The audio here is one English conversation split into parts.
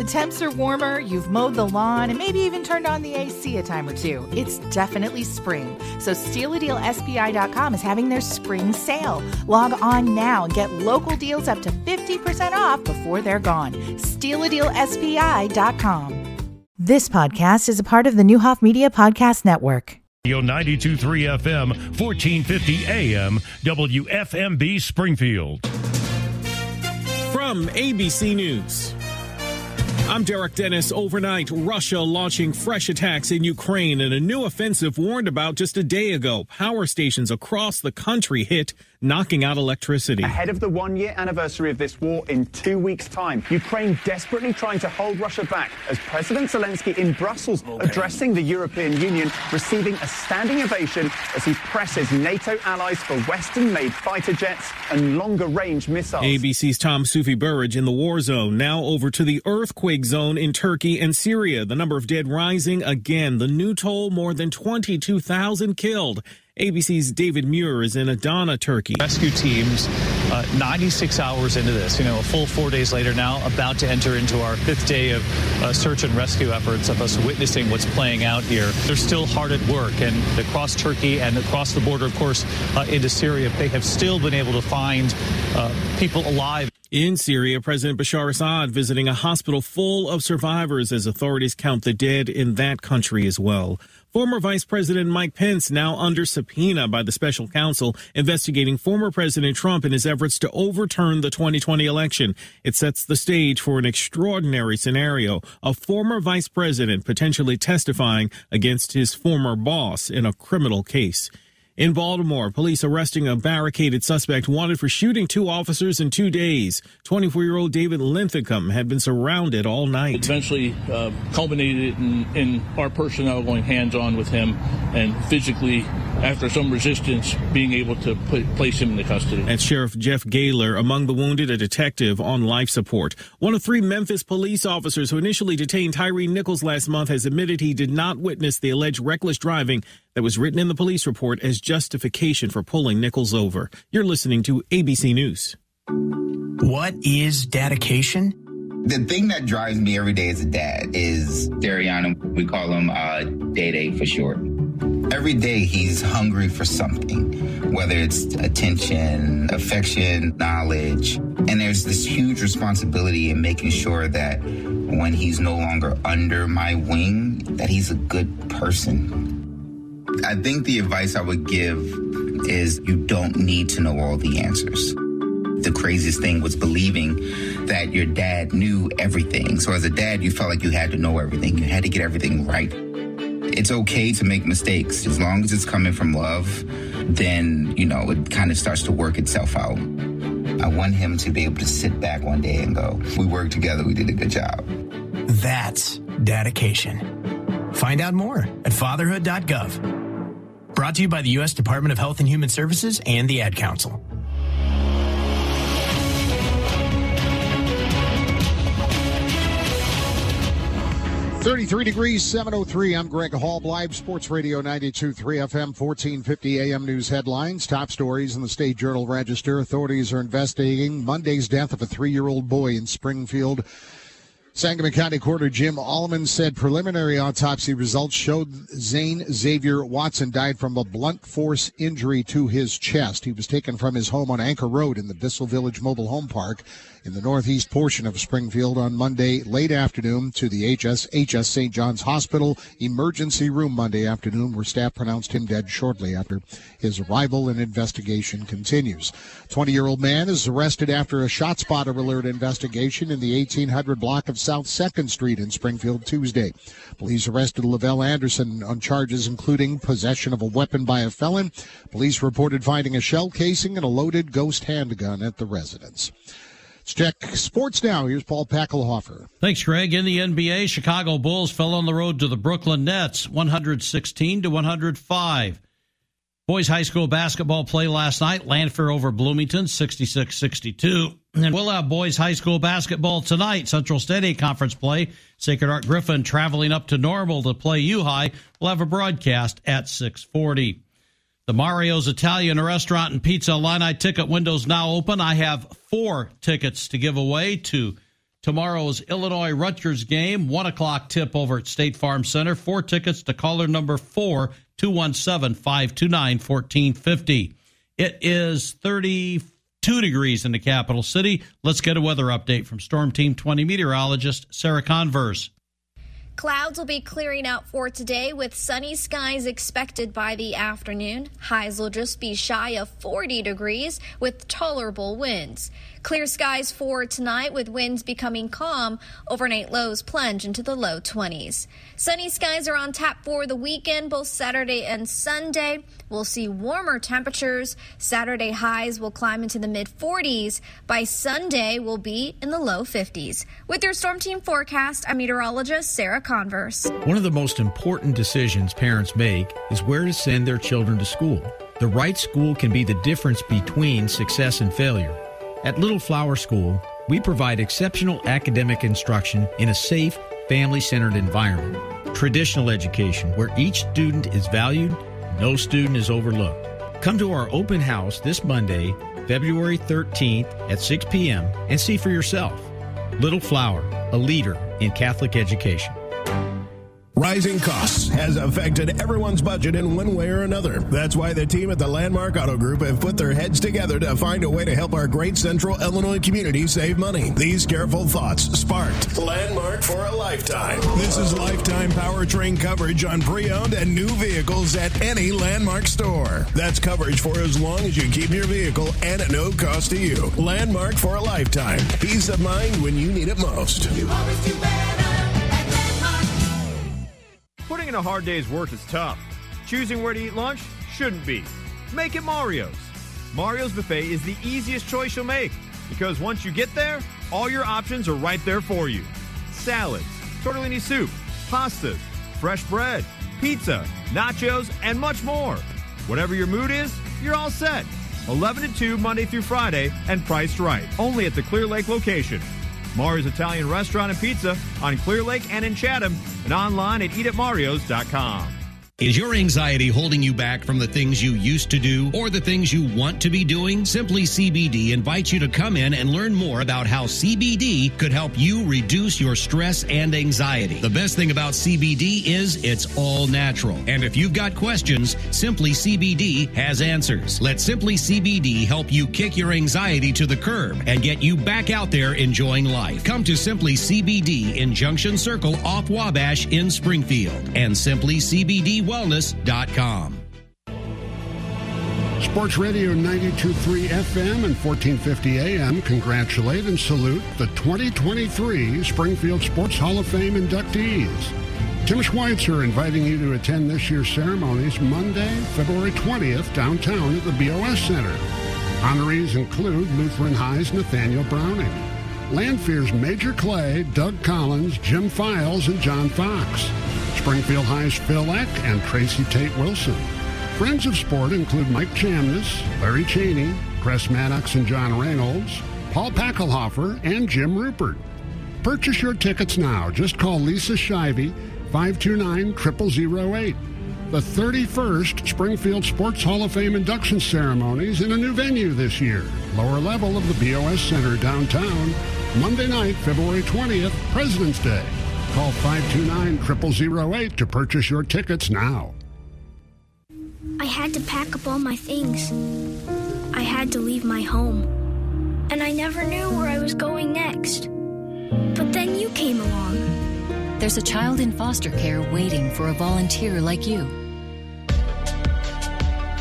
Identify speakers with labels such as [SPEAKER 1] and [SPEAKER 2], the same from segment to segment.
[SPEAKER 1] The temps are warmer, you've mowed the lawn, and maybe even turned on the AC a time or two. It's definitely spring. So StealADealSPI.com is having their spring sale. Log on now and get local deals up to 50% off before they're gone. StealADealSPI.com. This podcast is a part of the Neuhoff Media Podcast Network.
[SPEAKER 2] Radio 92.3 FM, 1450 AM, WFMB Springfield.
[SPEAKER 3] From ABC News. I'm Derek Dennis. Overnight, Russia launching fresh attacks in Ukraine and a new offensive warned about just a day ago. Power stations across the country hit, knocking out electricity.
[SPEAKER 4] Ahead of the one year anniversary of this war in two weeks' time, Ukraine desperately trying to hold Russia back as President Zelensky in Brussels okay. addressing the European Union, receiving a standing ovation as he presses NATO allies for Western made fighter jets and longer range missiles.
[SPEAKER 3] ABC's Tom Soufi Burridge in the war zone. Now over to the earthquake zone in Turkey and Syria. The number of dead rising again. The new toll more than 22,000 killed. ABC's David Muir is in Adana, Turkey.
[SPEAKER 5] Rescue teams, uh, 96 hours into this, you know, a full four days later now, about to enter into our fifth day of uh, search and rescue efforts, of us witnessing what's playing out here. They're still hard at work, and across Turkey and across the border, of course, uh, into Syria, they have still been able to find uh, people alive.
[SPEAKER 3] In Syria, President Bashar Assad visiting a hospital full of survivors as authorities count the dead in that country as well. Former Vice President Mike Pence now under subpoena by the special counsel investigating former President Trump in his efforts to overturn the 2020 election. It sets the stage for an extraordinary scenario. A former vice president potentially testifying against his former boss in a criminal case. In Baltimore, police arresting a barricaded suspect wanted for shooting two officers in two days. 24 year old David Linthicum had been surrounded all night.
[SPEAKER 6] It eventually uh, culminated in, in our personnel going hands on with him and physically, after some resistance, being able to put, place him in custody.
[SPEAKER 3] And Sheriff Jeff Gahler, among the wounded, a detective on life support. One of three Memphis police officers who initially detained Tyre Nichols last month has admitted he did not witness the alleged reckless driving that was written in the police report as justification for pulling Nichols over. You're listening to ABC News.
[SPEAKER 7] What is dedication?
[SPEAKER 8] The thing that drives me every day as a dad is Dariana. We call him uh, Day Day for short. Every day he's hungry for something, whether it's attention, affection, knowledge. And there's this huge responsibility in making sure that when he's no longer under my wing, that he's a good person I think the advice I would give is you don't need to know all the answers. The craziest thing was believing that your dad knew everything. So as a dad, you felt like you had to know everything. You had to get everything right. It's okay to make mistakes. As long as it's coming from love, then, you know, it kind of starts to work itself out. I want him to be able to sit back one day and go, we worked together, we did a good job.
[SPEAKER 7] That's dedication. Find out more at fatherhood.gov. Brought to you by the U.S. Department of Health and Human Services and the Ad Council.
[SPEAKER 9] Thirty-three degrees, seven oh three. I'm Greg Hall, Live Sports Radio 92.3 FM, 1450 AM news headlines. Top stories in the State Journal Register. Authorities are investigating Monday's death of a three-year-old boy in Springfield. Sangamon County Coroner Jim Allman said preliminary autopsy results showed Zane Xavier Watson died from a blunt force injury to his chest. He was taken from his home on Anchor Road in the Bissell Village Mobile Home Park in the northeast portion of Springfield on Monday late afternoon to the HS, HS St. John's Hospital emergency room Monday afternoon where staff pronounced him dead shortly after his arrival and investigation continues. 20 year old man is arrested after a shot spotter alert investigation in the 1800 block of South 2nd Street in Springfield Tuesday. Police arrested Lavelle Anderson on charges including possession of a weapon by a felon. Police reported finding a shell casing and a loaded ghost handgun at the residence. Let's check sports now. Here's Paul Packelhofer.
[SPEAKER 10] Thanks, Greg. In the NBA, Chicago Bulls fell on the road to the Brooklyn Nets, 116 to 105. Boys high school basketball play last night. Lanphier over Bloomington, 66-62. And we'll have boys high school basketball tonight. Central State Conference play. Sacred Heart Griffin traveling up to Normal to play U High. We'll have a broadcast at 640. The Mario's Italian Restaurant and Pizza Illini ticket windows now open. I have four tickets to give away to tomorrow's Illinois Rutgers game, 1 o'clock tip over at State Farm Center. Four tickets to caller number 4 217 529 1450. It is 32 degrees in the capital city. Let's get a weather update from Storm Team 20 meteorologist Sarah Converse.
[SPEAKER 11] Clouds will be clearing out for today with sunny skies expected by the afternoon. Highs will just be shy of 40 degrees with tolerable winds. Clear skies for tonight with winds becoming calm. Overnight lows plunge into the low 20s. Sunny skies are on tap for the weekend, both Saturday and Sunday. We'll see warmer temperatures. Saturday highs will climb into the mid 40s. By Sunday, we'll be in the low 50s. With your Storm Team forecast, I'm meteorologist Sarah Converse.
[SPEAKER 12] One of the most important decisions parents make is where to send their children to school. The right school can be the difference between success and failure. At Little Flower School, we provide exceptional academic instruction in a safe, family centered environment. Traditional education, where each student is valued, no student is overlooked. Come to our open house this Monday, February 13th at 6 p.m., and see for yourself. Little Flower, a leader in Catholic education.
[SPEAKER 13] Rising costs has affected everyone's budget in one way or another. That's why the team at the Landmark Auto Group have put their heads together to find a way to help our great central Illinois community save money. These careful thoughts sparked Landmark for a lifetime. This is lifetime powertrain coverage on pre-owned and new vehicles at any Landmark store. That's coverage for as long as you keep your vehicle and at no cost to you. Landmark for a lifetime. Peace of mind when you need it most.
[SPEAKER 14] Putting in a hard day's work is tough. Choosing where to eat lunch shouldn't be. Make it Mario's. Mario's Buffet is the easiest choice you'll make because once you get there, all your options are right there for you. Salads, tortellini soup, pastas, fresh bread, pizza, nachos, and much more. Whatever your mood is, you're all set. 11 to 2 Monday through Friday and priced right. Only at the Clear Lake location. Mario's Italian Restaurant and Pizza on Clear Lake and in Chatham and online at eatatmarios.com.
[SPEAKER 15] Is your anxiety holding you back from the things you used to do or the things you want to be doing? Simply CBD invites you to come in and learn more about how CBD could help you reduce your stress and anxiety. The best thing about CBD is it's all natural. And if you've got questions, Simply CBD has answers. Let Simply CBD help you kick your anxiety to the curb and get you back out there enjoying life. Come to Simply CBD in Junction Circle off Wabash in Springfield and Simply CBD wellness.com.
[SPEAKER 16] Sports Radio 92.3 FM and 1450 AM congratulate and salute the 2023 Springfield Sports Hall of Fame inductees. Tim Schweitzer inviting you to attend this year's ceremonies Monday, February 20th, downtown at the BOS Center. Honorees include Lutheran High's Nathaniel Browning, Lanphier's Major Clay, Doug Collins, Jim Files, and John Fox. Springfield High's Phil Eck and Tracy Tate Wilson. Friends of sport include Mike Chamness, Larry Cheney, Chris Maddox and John Reynolds, Paul Packelhofer, and Jim Rupert. Purchase your tickets now. Just call Lisa Shivey, 529-0008. The 31st Springfield Sports Hall of Fame induction ceremonies in a new venue this year. Lower level of the BOS Center downtown. Monday night, February 20th, President's Day. Call 529-0008 to purchase your tickets now.
[SPEAKER 17] I had to pack up all my things. I had to leave my home. And I never knew where I was going next. But then you came along.
[SPEAKER 18] There's a child in foster care waiting for a volunteer like you.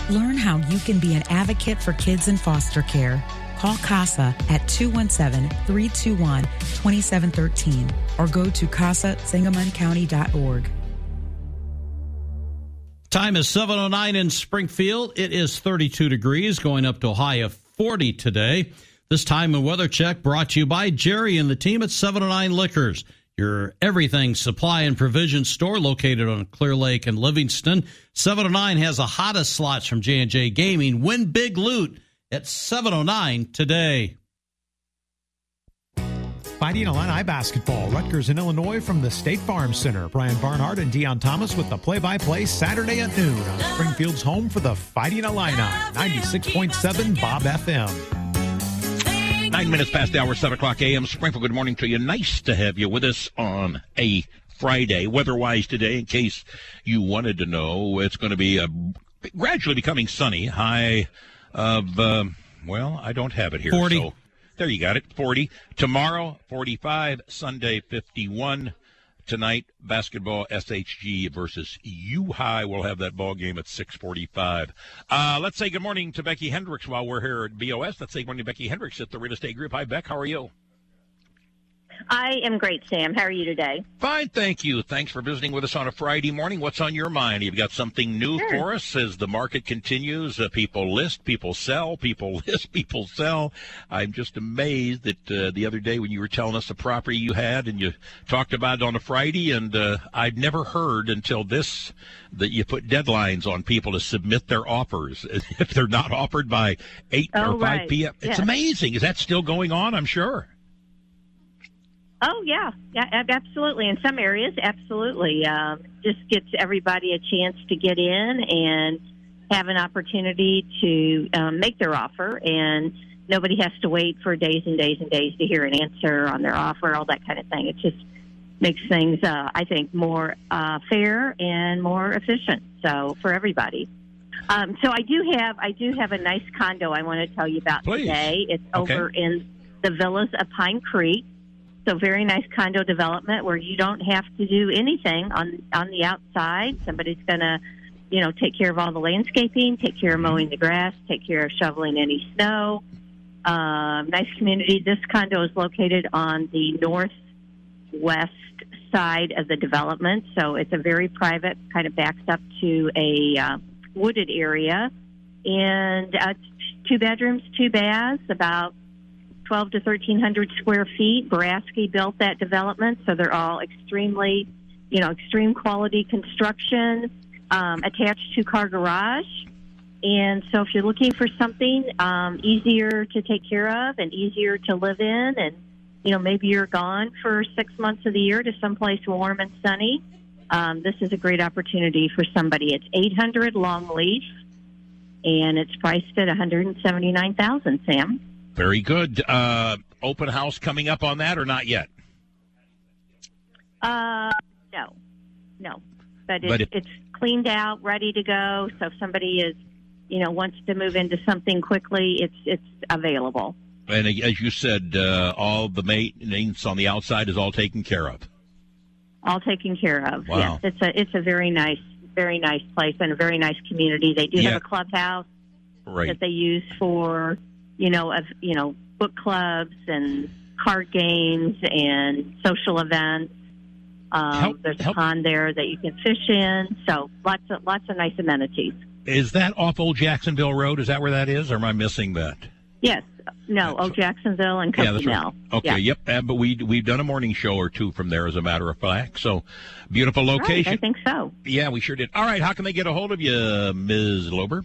[SPEAKER 19] Learn how you can be an advocate for kids in foster care. Call CASA at 217-321-2713 or go to casasangamoncounty.org.
[SPEAKER 10] Time is 7.09 in Springfield. It is 32 degrees, going up to a high of 40 today. This time in weather check brought to you by Jerry and the team at 709 Liquors, your everything supply and provision store located on Clear Lake and Livingston. 709 has the hottest slots from J&J Gaming. Win big loot at 709 today.
[SPEAKER 20] Fighting Illini basketball, Rutgers in Illinois from the State Farm Center. Brian Barnhart and Deon Thomas with the play-by-play Saturday at noon on Springfield's home for the Fighting Illini, 96.7 Bob FM.
[SPEAKER 21] Nine minutes past the hour, 7 o'clock a.m. Springfield, good morning to you. Nice to have you with us on a Friday. Weather-wise today, in case you wanted to know, it's going to be a, gradually becoming sunny. High of, um, well, I don't have it here.
[SPEAKER 10] 40.
[SPEAKER 21] So there you got it, 40. Tomorrow, 45. Sunday, 51 tonight basketball SHG versus U High. We'll have that ball game at 6:45. Uh, let's say good morning to Becky Hendricks while we're here at BOS. Let's say good morning to Becky Hendricks at the Real Estate Group. Hi, Beck. How are you?
[SPEAKER 22] I am great, Sam. How are you today?
[SPEAKER 21] Fine, thank you. Thanks for visiting with us on a Friday morning. What's on your mind? You've got something new
[SPEAKER 22] Sure.
[SPEAKER 21] for us as the market continues. Uh, people list, people sell, people list, people sell. I'm just amazed that uh, the other day when you were telling us the property you had and you talked about it on a Friday, and uh, I'd never heard until this that you put deadlines on people to submit their offers if they're not offered by 8
[SPEAKER 22] Oh,
[SPEAKER 21] or 5
[SPEAKER 22] right.
[SPEAKER 21] p.m. It's amazing. Is that still going on? I'm sure.
[SPEAKER 22] Oh yeah, yeah, ab- absolutely. In some areas, absolutely. Um, just gets everybody a chance to get in and have an opportunity to um, make their offer, and nobody has to wait for days and days and days to hear an answer on their offer, all that kind of thing. It just makes things, uh, I think, more uh, fair and more efficient. So for everybody. Um, so I do have I do have a nice condo I want to tell you about
[SPEAKER 21] Please.
[SPEAKER 22] today. It's
[SPEAKER 21] Okay.
[SPEAKER 22] over in the villas of Pine Creek. So very nice condo development where you don't have to do anything on on the outside. Somebody's going to, you know, take care of all the landscaping, take care of mowing the grass, take care of shoveling any snow. Um, nice community. This condo is located on the northwest side of the development, so it's a very private, kind of backs up to a uh, wooded area, and uh, two bedrooms, two baths, about 12 to 1300 square feet. Baraski built that development, so they're all extremely, you know, extreme quality construction, um, attached to car garage. And so, if you're looking for something um, easier to take care of and easier to live in, and you know, maybe you're gone for six months of the year to someplace warm and sunny, um, this is a great opportunity for somebody. It's 800 long leaf, and it's priced at 179,000. Sam.
[SPEAKER 21] Very good. Uh, open house coming up on that or not yet?
[SPEAKER 22] Uh, no, no, but,
[SPEAKER 21] But
[SPEAKER 22] it's,
[SPEAKER 21] it-
[SPEAKER 22] it's cleaned out, ready to go. So if somebody is, you know, wants to move into something quickly, it's it's available.
[SPEAKER 21] And as you said, uh, all the maintenance on the outside is all taken care of.
[SPEAKER 22] all taken care of.
[SPEAKER 21] Wow.
[SPEAKER 22] Yes, it's a it's a very nice very nice place and a very nice community. They do
[SPEAKER 21] Yeah.
[SPEAKER 22] have a clubhouse
[SPEAKER 21] Right.
[SPEAKER 22] that they use for you know of you know book clubs and card games and social events. Um,
[SPEAKER 21] Help-
[SPEAKER 22] there's a pond there that you can fish in. So lots of lots of nice amenities.
[SPEAKER 21] Is that off Old Jacksonville Road? Is that where that is, or am I missing that?
[SPEAKER 22] Yes. No. Oh, Jacksonville and
[SPEAKER 21] yeah,
[SPEAKER 22] Coconut
[SPEAKER 21] that's right. Okay,
[SPEAKER 22] Yeah.
[SPEAKER 21] yep. Uh, but we we've done a morning show or two from there, as a matter of fact. So beautiful location.
[SPEAKER 22] Right, I think so.
[SPEAKER 21] Yeah, we sure did. All right, how can they get a hold of you, Ms. Lober?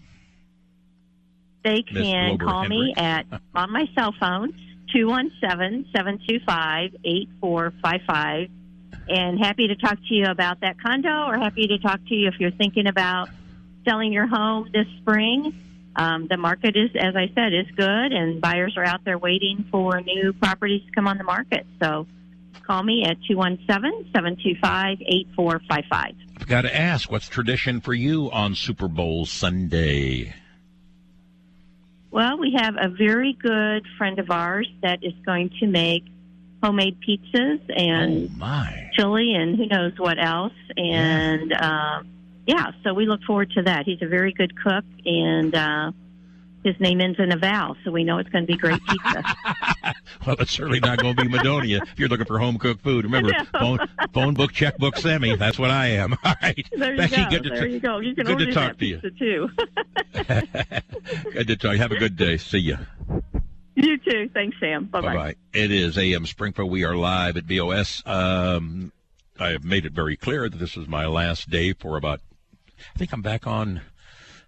[SPEAKER 22] They can call me
[SPEAKER 21] Hendricks.
[SPEAKER 22] at on my cell phone 217-725-8455 and happy to talk to you about that condo or happy to talk to you if you're thinking about selling your home this spring. Um, the market is, as I said, is good and buyers are out there waiting for new properties to come on the market. So call me at 217-725-8455.
[SPEAKER 21] I've got to ask, what's tradition for you on Super Bowl Sunday?
[SPEAKER 22] Well, we have a very good friend of ours that is going to make homemade pizzas and
[SPEAKER 21] Oh, my.
[SPEAKER 22] chili and who knows what else. And um, yeah, so we look forward to that. He's a very good cook, and uh, his name ends in a vowel, so we know it's going to be great pizza.
[SPEAKER 21] Well, it's certainly not going to be Madonia if you're looking for home cooked food. Remember, phone, phone book, checkbook, Sammy. That's what I am. All right.
[SPEAKER 22] there you
[SPEAKER 21] Becky,
[SPEAKER 22] go.
[SPEAKER 21] good to
[SPEAKER 22] there
[SPEAKER 21] ta-
[SPEAKER 22] you go. You can
[SPEAKER 21] good to talk to you.
[SPEAKER 22] too.
[SPEAKER 21] Good to talk. Have a good day. See you.
[SPEAKER 22] you too. Thanks, Sam. Bye
[SPEAKER 21] Bye bye. It is AM Springfield. We are live at BOS. Um, I have made it very clear that this is my last day for about, I think I'm back on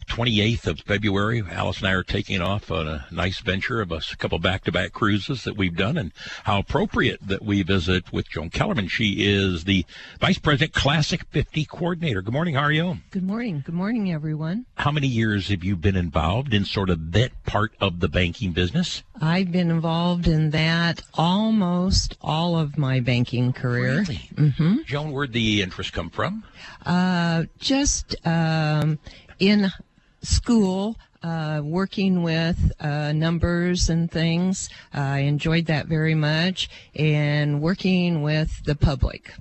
[SPEAKER 21] 28th of February. Alice and I are taking off on a nice venture of a couple back-to-back cruises that we've done, and how appropriate that we visit with Joan Kellerman. She is the Vice President Classic 50 Coordinator. Good morning. How are you?
[SPEAKER 23] Good morning. Good morning, everyone.
[SPEAKER 21] How many years have you been involved in sort of that part of the banking business?
[SPEAKER 23] I've been involved in that almost all of my banking career.
[SPEAKER 21] Really?
[SPEAKER 23] Mm-hmm.
[SPEAKER 21] Joan, where'd the interest come from?
[SPEAKER 23] Uh, just um, in school, uh, working with uh, numbers and things. I enjoyed that very much, and working with the public.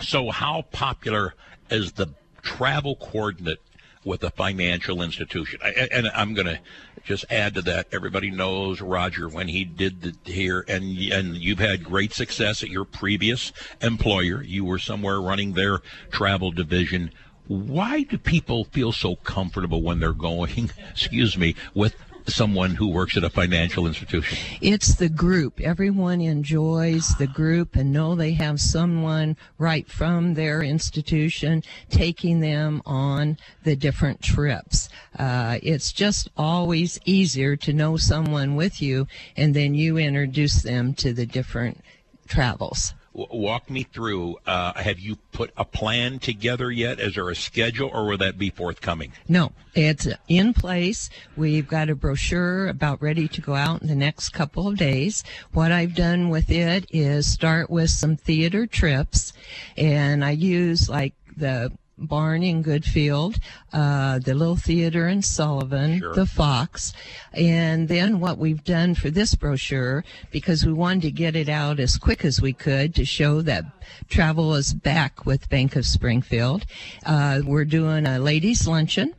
[SPEAKER 21] So, how popular is the travel coordinate with a financial institution? I, and I'm going to just add to that. Everybody knows Roger when he did the here, and and you've had great success at your previous employer. You were somewhere running their travel division. Why do people feel so comfortable when they're going? Excuse me, with someone who works at a financial institution?
[SPEAKER 23] It's the group. Everyone enjoys the group and know they have someone right from their institution taking them on the different trips. Uh, it's just always easier to know someone with you and then you introduce them to the different travels
[SPEAKER 21] walk me through. Uh, have you put a plan together yet? Is there a schedule, or will that be forthcoming?
[SPEAKER 23] No, it's in place. We've got a brochure about ready to go out in the next couple of days. What I've done with it is start with some theater trips, and I use like the barn in Goodfield, uh, the Little Theater in Sullivan,
[SPEAKER 21] sure.
[SPEAKER 23] the Fox. And then what we've done for this brochure, because we wanted to get it out as quick as we could to show that travel is back with Bank of Springfield, uh, we're doing a ladies' luncheon.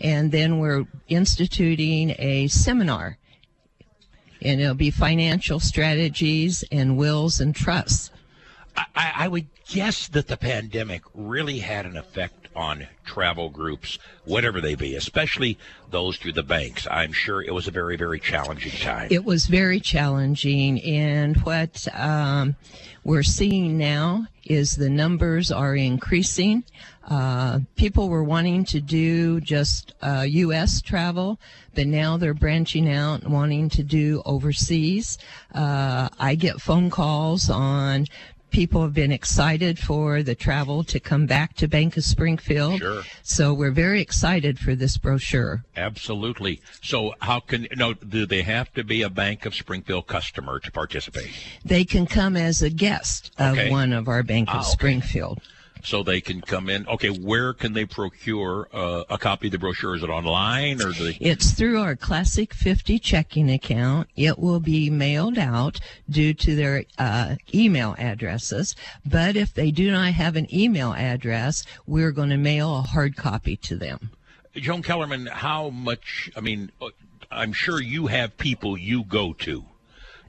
[SPEAKER 23] And then we're instituting a seminar and it'll be financial strategies and wills and trusts.
[SPEAKER 21] I, I, would guess that the pandemic really had an effect on travel groups, whatever they be, especially those through the banks. I'm sure it was a very, very challenging time.
[SPEAKER 23] It was very challenging. And what um, we're seeing now is the numbers are increasing. Uh, people were wanting to do just uh, U.S. travel, but now they're branching out and wanting to do overseas. Uh, I get phone calls on people have been excited for the travel to come back to Bank of Springfield.
[SPEAKER 21] Sure.
[SPEAKER 23] So we're very excited for this brochure.
[SPEAKER 21] Absolutely. So how can no do they have to be a Bank of Springfield customer to participate?
[SPEAKER 23] They can come as a guest of one of our Bank of
[SPEAKER 21] Ah, okay.
[SPEAKER 23] Springfield.
[SPEAKER 21] So they can come in. Okay, where can they procure uh, a copy of the brochure? Is it online or do they?
[SPEAKER 23] It's through our Classic 50 checking account. It will be mailed out due to their uh, email addresses. But if they do not have an email address, we're going to mail a hard copy to them.
[SPEAKER 21] Joan Kellerman, how much? I mean, uh, I'm sure you have people you go to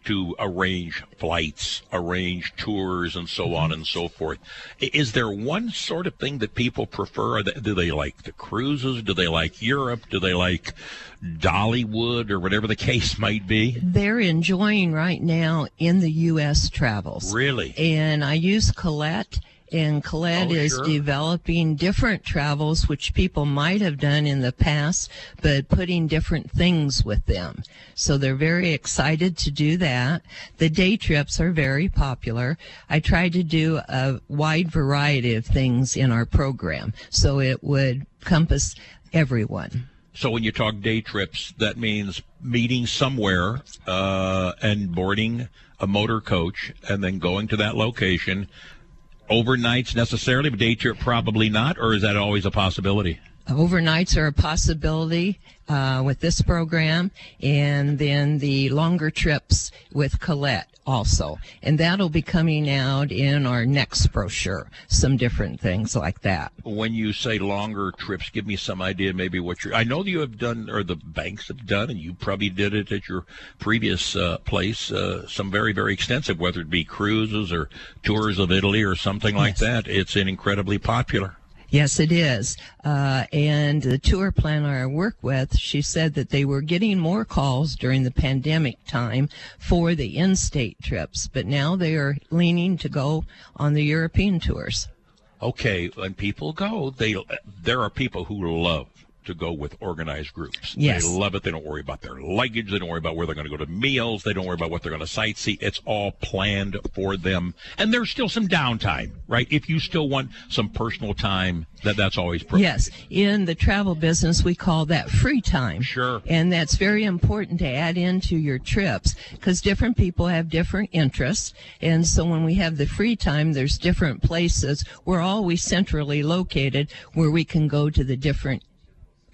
[SPEAKER 21] to arrange flights, arrange tours, and so on mm-hmm. and so forth. Is there one sort of thing that people prefer? Are they- Do they like the cruises? Do they like Europe? Do they like Dollywood or whatever the case might be?
[SPEAKER 23] They're enjoying right now in the U.S. travels.
[SPEAKER 21] Really?
[SPEAKER 23] And I use Colette, and Colette
[SPEAKER 21] Oh,
[SPEAKER 23] is
[SPEAKER 21] sure.
[SPEAKER 23] developing different travels which people might have done in the past, but putting different things with them. So they're very excited to do that. The day trips are very popular. I tried to do a wide variety of things in our program, so it would compass everyone.
[SPEAKER 21] So when you talk day trips, that means meeting somewhere uh, and boarding a motor coach and then going to that location. Overnights necessarily, but day trip probably not, or is that always a possibility?
[SPEAKER 23] Overnights are a possibility uh, with this program, and then the longer trips with Colette also. And that'll be coming out in our next brochure, some different things like that.
[SPEAKER 21] When you say longer trips, give me some idea maybe what you're. I know you have done, or the banks have done, and you probably did it at your previous uh, place, uh, some very, very extensive, whether it be cruises or tours of Italy or something like that. It's an incredibly popular.
[SPEAKER 23] Yes, it is. Uh, and the tour planner I work with, she said that they were getting more calls during the pandemic time for the in-state trips, but now they are leaning to go on the European tours.
[SPEAKER 21] okay, when people go, they there are people who love to go with organized groups.
[SPEAKER 23] Yes.
[SPEAKER 21] They love it. They don't worry about their luggage. They don't worry about where they're going to go to meals. They don't worry about what they're going to sightsee. It's all planned for them. And there's still some downtime, right? If you still want some personal time, that that's always perfect.
[SPEAKER 23] Yes, in the travel business, we call that free time.
[SPEAKER 21] Sure.
[SPEAKER 23] And that's very important to add into your trips because different people have different interests. And so when we have the free time, there's different places. We're always centrally located where we can go to the different,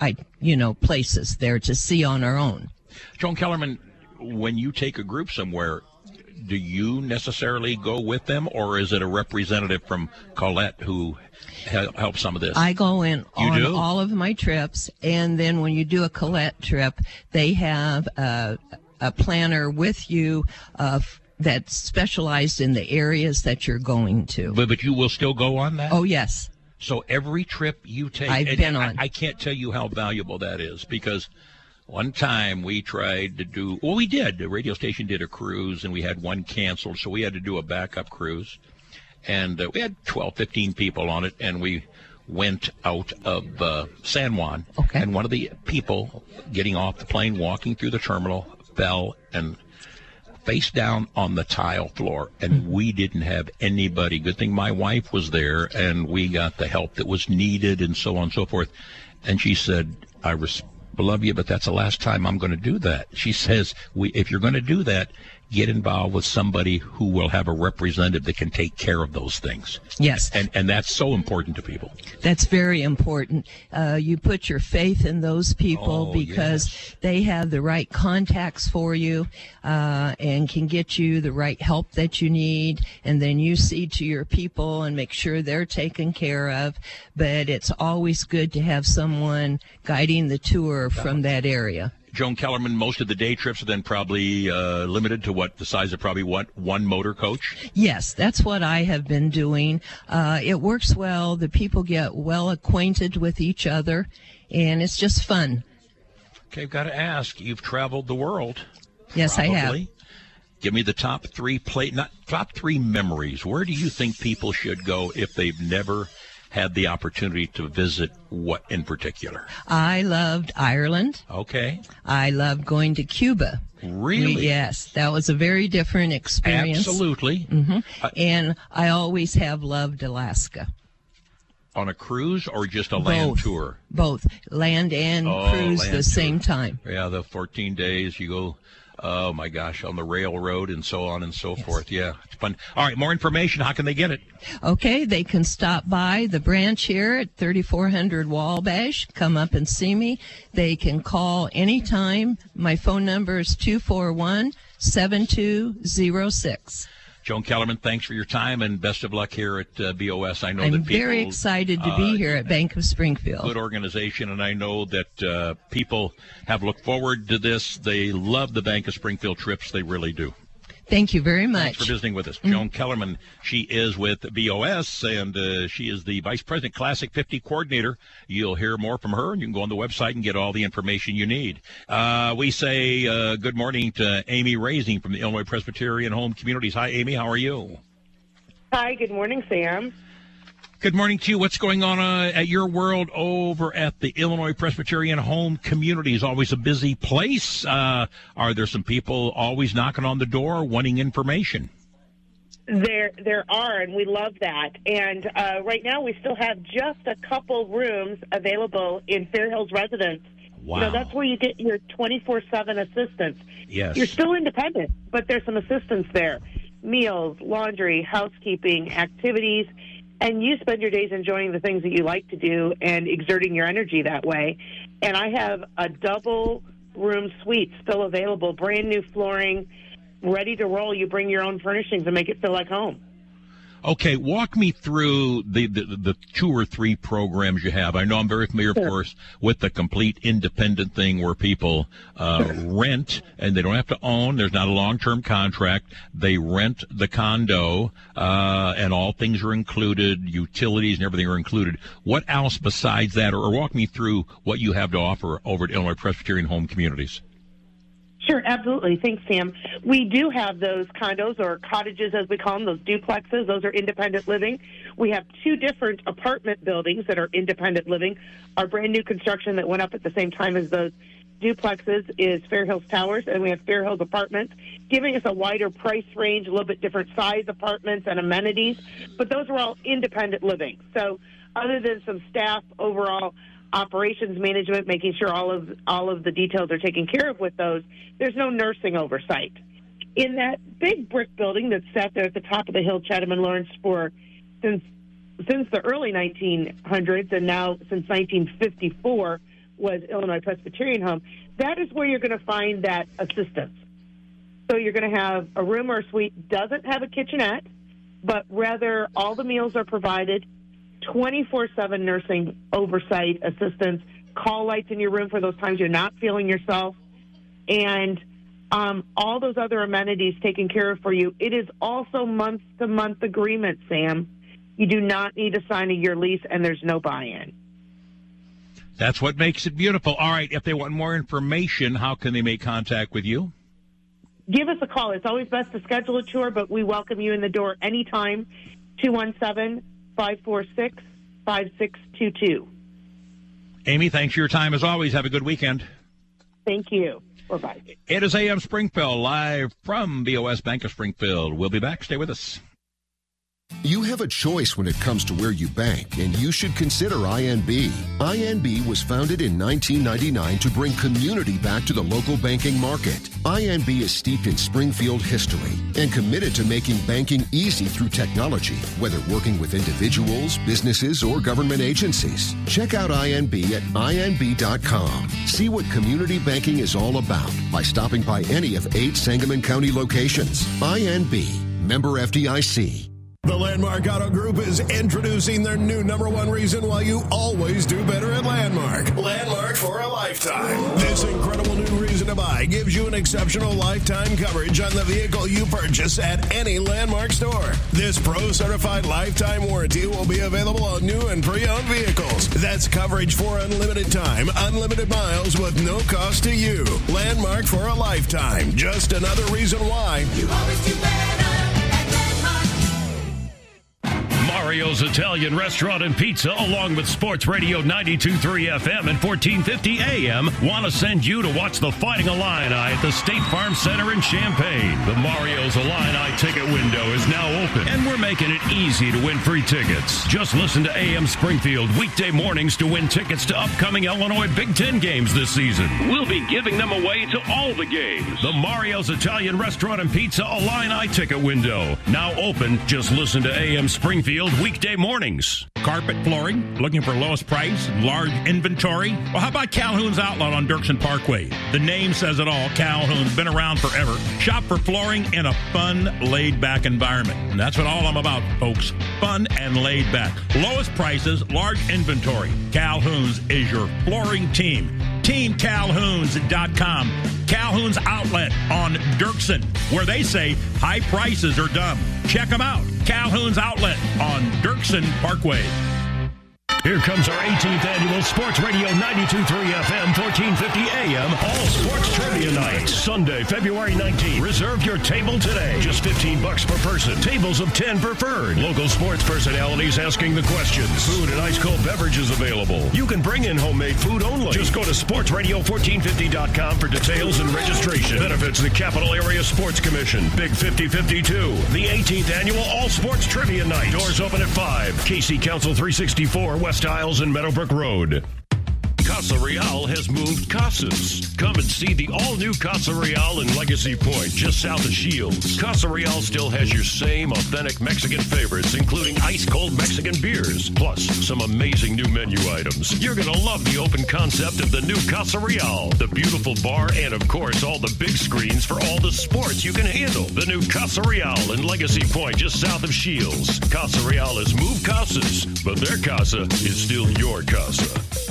[SPEAKER 23] I, you know, places there to see on our own.
[SPEAKER 21] Joan Kellerman, when you take a group somewhere, do you necessarily go with them, or is it a representative from Colette who helps some of this?
[SPEAKER 23] I go in
[SPEAKER 21] You
[SPEAKER 23] on
[SPEAKER 21] do?
[SPEAKER 23] all of my trips, and then when you do a Colette trip, they have a, a planner with you of that's specialized in the areas that you're going to.
[SPEAKER 21] But, but you will still go on that?
[SPEAKER 23] Oh yes.
[SPEAKER 21] So every trip you take,
[SPEAKER 23] I've been
[SPEAKER 21] I-
[SPEAKER 23] on.
[SPEAKER 21] I, can't tell you how valuable that is because one time we tried to do, well, we did. The radio station did a cruise and we had one canceled, so we had to do a backup cruise. And uh, we had 12, 15 people on it, and we went out of uh, San Juan. Okay. And one of the people getting off the plane, walking through the terminal, fell and face down on the tile floor and mm-hmm. we didn't have anybody. Good thing my wife was there and we got the help that was needed and so on and so forth. And she said i res- love you but that's the last time i'm going to do that. She says we if you're going to do that get involved with somebody who will have a representative that can take care of those things
[SPEAKER 23] Yes.
[SPEAKER 21] and and that's so important to people
[SPEAKER 23] That's very important. Uh, you put your faith in those people
[SPEAKER 21] Oh,
[SPEAKER 23] because they have the right contacts for you uh, and can get you the right help that you need. And then you see to your people and make sure they're taken care of. But it's always good to have someone guiding the tour from that area.
[SPEAKER 21] Joan kellerman most of the day trips are then probably uh, limited to what the size of probably what one motor coach
[SPEAKER 23] Yes, that's what I have been doing. Uh, it works well. The people get well acquainted with each other, and it's just fun.
[SPEAKER 21] Okay, I've got to ask. You've traveled the world.
[SPEAKER 23] Yes, I have.
[SPEAKER 21] Give me the top three play, not top three memories. Where do you think people should go if they've never had the opportunity to visit? What in particular?
[SPEAKER 23] I loved Ireland.
[SPEAKER 21] Okay,
[SPEAKER 23] I loved going to Cuba.
[SPEAKER 21] Really?
[SPEAKER 23] yes, that was a very different experience.
[SPEAKER 21] absolutely.
[SPEAKER 23] hmm
[SPEAKER 21] Uh,
[SPEAKER 23] and I always have loved Alaska.
[SPEAKER 21] On a cruise or just a land tour?
[SPEAKER 23] Both land and
[SPEAKER 21] Oh,
[SPEAKER 23] cruise
[SPEAKER 21] land
[SPEAKER 23] the same time.
[SPEAKER 21] Yeah, the 14 days you go. Oh my gosh, on the railroad and so on and so forth. Yeah, it's fun. All right, more information. How can they get it?
[SPEAKER 23] Okay, they can stop by the branch here at 3400 Wabash. Come up and see me. They can call anytime. My phone number is 241 7206.
[SPEAKER 21] Joan Kellerman, thanks for your time and best of luck here at uh, BOS. I know
[SPEAKER 23] I'm
[SPEAKER 21] that people,
[SPEAKER 23] very excited to be
[SPEAKER 21] uh,
[SPEAKER 23] here at Bank of Springfield.
[SPEAKER 21] good organization, and I know that uh, people have looked forward to this. They love the Bank of Springfield trips. They really do.
[SPEAKER 23] Thank you very
[SPEAKER 21] Thanks
[SPEAKER 23] much.
[SPEAKER 21] for visiting with us.
[SPEAKER 23] Mm.
[SPEAKER 21] Joan Kellerman, she is with BOS, and uh, she is the Vice President Classic 50 Coordinator. You'll hear more from her, and you can go on the website and get all the information you need. Uh, we say uh, good morning to Amy Raising from the Illinois Presbyterian Home Communities. Hi, Amy. How are you?
[SPEAKER 24] Hi, good morning, Sam.
[SPEAKER 21] Good morning to you. What's going on uh, at your world over at the Illinois Presbyterian Home Community? Is always a busy place. Uh, are there some people always knocking on the door wanting information?
[SPEAKER 24] There, there are, and we love that. And uh, right now, we still have just a couple rooms available in Fair Hills Residence.
[SPEAKER 21] Wow.
[SPEAKER 24] You know, that's where you get your twenty-four-seven assistance.
[SPEAKER 21] Yes.
[SPEAKER 24] You're still independent, but there's some assistance there: meals, laundry, housekeeping, activities, and you spend your days enjoying the things that you like to do and exerting your energy that way. And I have a double room suite still available, brand new flooring, ready to roll. You bring your own furnishings and make it feel like home.
[SPEAKER 21] Okay, walk me through the, the the two or three programs you have. I know I'm very familiar, of course, with the complete independent thing where people uh, rent and they don't have to own. There's not a long-term contract. They rent the condo, uh, and all things are included. Utilities and everything are included. What else besides that, or, or walk me through what you have to offer over at Illinois Presbyterian Home Communities?
[SPEAKER 24] Sure, absolutely. Thanks, Sam. We do have those condos or cottages, as we call them, those duplexes. Those are independent living. We have two different apartment buildings that are independent living. Our brand new construction that went up at the same time as those duplexes is Fair Hills Towers, and we have Fair Hills Apartments, giving us a wider price range, a little bit different size apartments and amenities. But those are all independent living. So, other than some staff overall operations management, making sure all of all of the details are taken care of with those, there's no nursing oversight. In that big brick building that sat there at the top of the hill, Chatham and Lawrence, for since since the early 1900s and now since 1954 was Illinois Presbyterian Home. That is where you're going to find that assistance. So you're going to have a room or a suite doesn't have a kitchenette, but rather all the meals are provided, 24/7 nursing oversight, assistance, call lights in your room for those times you're not feeling yourself, and um, all those other amenities taken care of for you. It is also month to month agreement, Sam. You do not need to sign a year lease, and there's no buy-in.
[SPEAKER 21] That's what makes it beautiful. All right, if they want more information, how can they make contact with you?
[SPEAKER 24] Give us a call. It's always best to schedule a tour, but we welcome you in the door anytime. 217 546 5622.
[SPEAKER 21] Amy, thanks for your time as always. Have a good weekend.
[SPEAKER 24] Thank you. Bye bye.
[SPEAKER 21] It is AM Springfield live from BOS Bank of Springfield. We'll be back. Stay with us.
[SPEAKER 25] You have a choice when it comes to where you bank, and you should consider INB. INB was founded in 1999 to bring community back to the local banking market. INB is steeped in Springfield history and committed to making banking easy through technology, whether working with individuals, businesses, or government agencies. Check out INB at INB.com. See what community banking is all about by stopping by any of eight Sangamon County locations. INB, member FDIC.
[SPEAKER 13] The Landmark Auto Group is introducing their new number one reason why you always do better at Landmark. Landmark for a lifetime. This incredible new reason to buy gives you an exceptional lifetime coverage on the vehicle you purchase at any Landmark store. This pro certified lifetime warranty will be available on new and pre owned vehicles. That's coverage for unlimited time, unlimited miles with no cost to you. Landmark for a lifetime. Just another reason why you always do better.
[SPEAKER 26] Mario's Italian Restaurant and Pizza, along with Sports Radio 92.3 FM and 1450 AM, want to send you to watch the Fighting Illini at the State Farm Center in Champaign. The Mario's Illini ticket window is now open, and we're making it easy to win free tickets. Just listen to AM Springfield weekday mornings to win tickets to upcoming Illinois Big Ten games this season. We'll be giving them away to all the games. The Mario's Italian Restaurant and Pizza Illini ticket window, now open. Just listen to AM Springfield weekday mornings.
[SPEAKER 27] Carpet flooring, looking for lowest price, large inventory? Well, how about Calhoun's Outlet on Dirksen Parkway? The name says it all. Calhoun's been around forever. Shop for flooring in a fun, laid back environment. And that's what all I'm about, folks. Fun and laid back. Lowest prices, large inventory. Calhoun's is your flooring team. TeamCalhoun's.com. Calhoun's Outlet on Dirksen, where they say high prices are dumb. Check them out. Calhoun's Outlet on Dirksen Parkway.
[SPEAKER 26] Here comes our 18th annual Sports Radio 92.3 FM, 1450 AM, All Sports Trivia Night. Sunday, February 19th. Reserve your table today. Just 15 bucks per person. Tables of 10 preferred. Local sports personalities asking the questions. Food and ice cold beverages available. You can bring in homemade food only. Just go to sportsradio1450.com for details and registration. Benefits the Capital Area Sports Commission. Big 5052. The 18th annual All Sports Trivia Night. Doors open at 5. KC Council 364 West Iles and Meadowbrook Road. Casa Real has moved casas. Come and see the all-new Casa Real in Legacy Point, just south of Shields. Casa Real still has your same authentic Mexican favorites, including ice-cold Mexican beers, plus some amazing new menu items. You're going to love the open concept of the new Casa Real, the beautiful bar, and of course, all the big screens for all the sports you can handle. The new Casa Real in Legacy Point, just south of Shields. Casa Real has moved casas, but their casa is still your casa.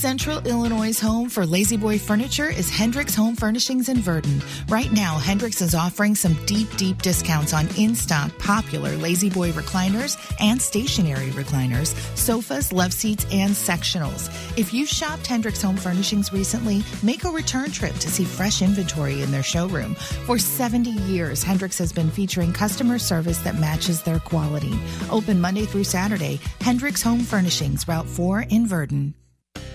[SPEAKER 28] Central Illinois' home for La-Z-Boy furniture is Hendrix Home Furnishings in Virden. Right now, Hendrix is offering some deep, deep discounts on in-stock popular La-Z-Boy recliners and stationary recliners, sofas, love seats, and sectionals. If you've shopped Hendrix Home Furnishings recently, make a return trip to see fresh inventory in their showroom. For 70 years, Hendrix has been featuring customer service that matches their quality. Open Monday through Saturday, Hendrix Home Furnishings, Route 4 in Virden.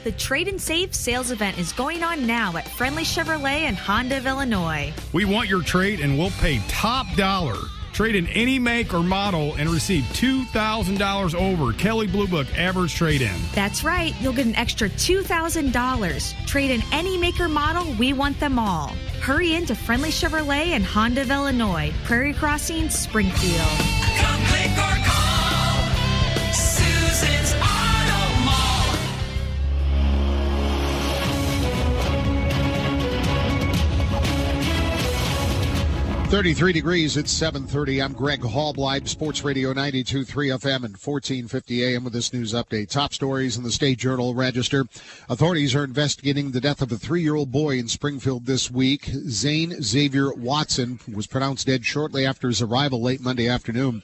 [SPEAKER 29] The Trade and Save sales event is going on now at Friendly Chevrolet and Honda of Illinois.
[SPEAKER 30] We want your trade and we'll pay top dollar. Trade in any make or model and receive $2,000 over Kelley Blue Book average trade in.
[SPEAKER 29] That's right. You'll get an extra $2,000. Trade in any make or model. We want them all. Hurry in to Friendly Chevrolet and Honda of Illinois, Prairie Crossing, Springfield.
[SPEAKER 9] 33 degrees at 7.30. I'm Greg Hallbleib, Sports Radio 92.3 FM and 1450 AM with this news update. Top stories in the State Journal Register. Authorities are investigating the death of a three-year-old boy in Springfield this week. Zane Xavier Watson was pronounced dead shortly after his arrival late Monday afternoon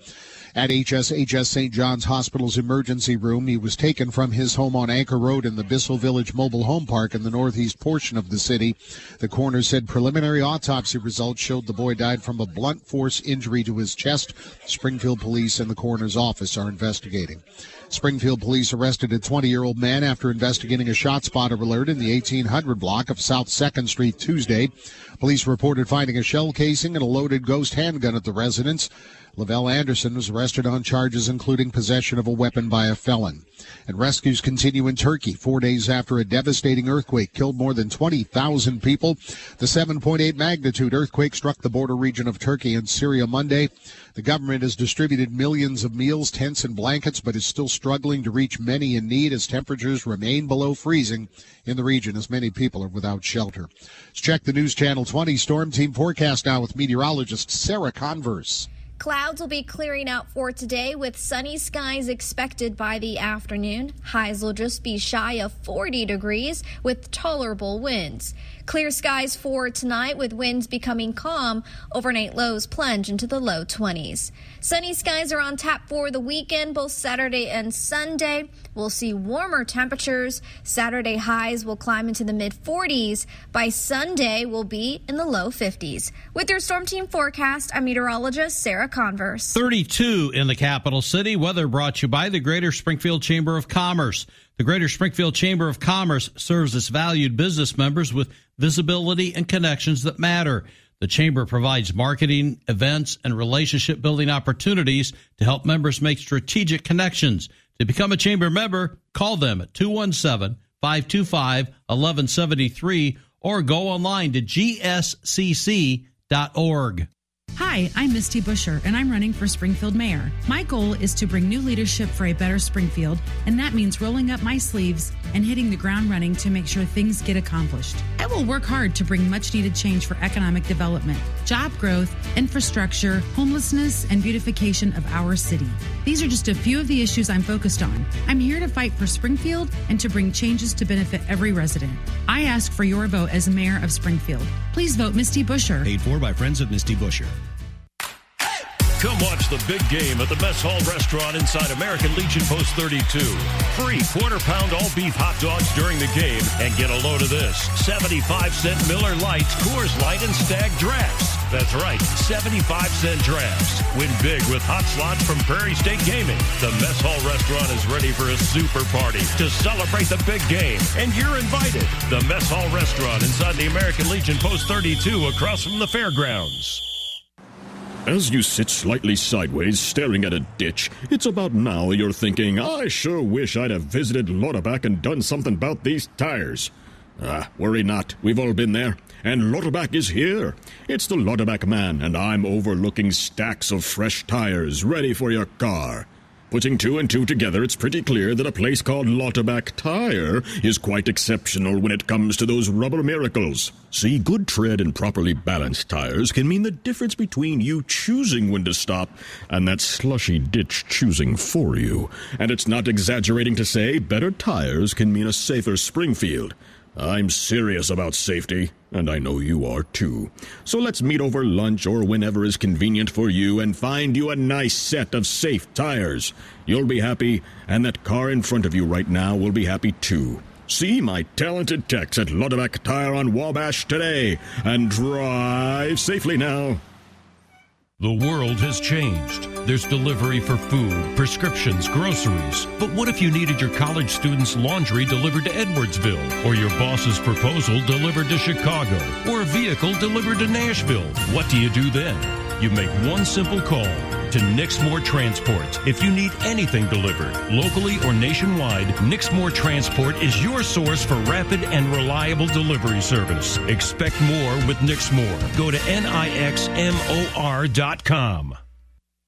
[SPEAKER 9] at HSHS St. John's Hospital's emergency room. He was taken from his home on Anchor Road in the Bissell Village Mobile Home Park in the northeast portion of the city. The coroner said preliminary autopsy results showed the boy died from a blunt force injury to his chest. Springfield police and the coroner's office are investigating. Springfield police arrested a 20 year old man after investigating a shot spotter alert in the 1800 block of South 2nd Street Tuesday. Police reported finding a shell casing and a loaded ghost handgun at the residence. Lavelle Anderson was arrested on charges including possession of a weapon by a felon. And rescues continue in Turkey four days after a devastating earthquake killed more than 20,000 people. The 7.8 magnitude earthquake struck the border region of Turkey and Syria Monday. The government has distributed millions of meals, tents, and blankets, but is still struggling to reach many in need as temperatures remain below freezing in the region as many people are without shelter. Let's check the News Channel 20 Storm Team forecast now with meteorologist Sarah Converse.
[SPEAKER 11] Clouds will be clearing out for today with sunny skies expected by the afternoon. Highs will just be shy of 40 degrees with tolerable winds. Clear skies for tonight with winds becoming calm. Overnight lows plunge into the low 20s. Sunny skies are on tap for the weekend, both Saturday and Sunday. We'll see warmer temperatures. Saturday highs will climb into the mid 40s. By Sunday, we'll be in the low 50s. With your Storm Team forecast, I'm meteorologist Sarah Converse.
[SPEAKER 10] 32 in the capital city. Weather brought you by the Greater Springfield Chamber of Commerce. The Greater Springfield Chamber of Commerce serves its valued business members with visibility and connections that matter. The Chamber provides marketing, events, and relationship building opportunities to help members make strategic connections. To become a Chamber member, call them at 217 525 1173 or go online to gscc.org.
[SPEAKER 31] Hi, I'm Misty Buscher, and I'm running for Springfield Mayor. My goal is to bring new leadership for a better Springfield, and that means rolling up my sleeves and hitting the ground running to make sure things get accomplished. I will work hard to bring much needed change for economic development, job growth, infrastructure, homelessness, and beautification of our city. These are just a few of the issues I'm focused on. I'm here to fight for Springfield and to bring changes to benefit every resident. I ask for your vote as mayor of Springfield. Please vote Misty Buscher.
[SPEAKER 15] Paid for by Friends of Misty Buscher.
[SPEAKER 26] Come watch the big game at the Mess Hall Restaurant inside American Legion Post 32. Free quarter pound all beef hot dogs during the game and get a load of this 75 cent Miller Lites, Coors Light, and Stag drafts. That's right, 75 cent drafts. Win big with hot slots from Prairie State Gaming. The Mess Hall Restaurant is ready for a super party to celebrate the big game, and you're invited. The Mess Hall Restaurant inside the American Legion Post 32 across from the fairgrounds.
[SPEAKER 32] As you sit slightly sideways staring at a ditch, it's about now you're thinking, I sure wish I'd have visited Lauterbach and done something about these tires. Ah, worry not, we've all been there. And Lauterbach is here. It's the Lauterbach man, and I'm overlooking stacks of fresh tires ready for your car. Putting two and two together, it's pretty clear that a place called Lauterbach Tire is quite exceptional when it comes to those rubber miracles. See, good tread and properly balanced tires can mean the difference between you choosing when to stop and that slushy ditch choosing for you. And it's not exaggerating to say better tires can mean a safer Springfield. I'm serious about safety, and I know you are too. So let's meet over lunch or whenever is convenient for you and find you a nice set of safe tires. You'll be happy, and that car in front of you right now will be happy too. See my talented techs at Lauterbach Tire on Wabash today, and drive safely now.
[SPEAKER 26] The world has changed. There's delivery for food, prescriptions, groceries. But what if you needed your college student's laundry delivered to Edwardsville, or your boss's proposal delivered to Chicago, or a vehicle delivered to Nashville? What do you do then? You make one simple call to Nixmore Transport. If you need anything delivered, locally or nationwide, Nixmore Transport is your source for rapid and reliable delivery service. Expect more with Nixmore. Go to nixmor.com.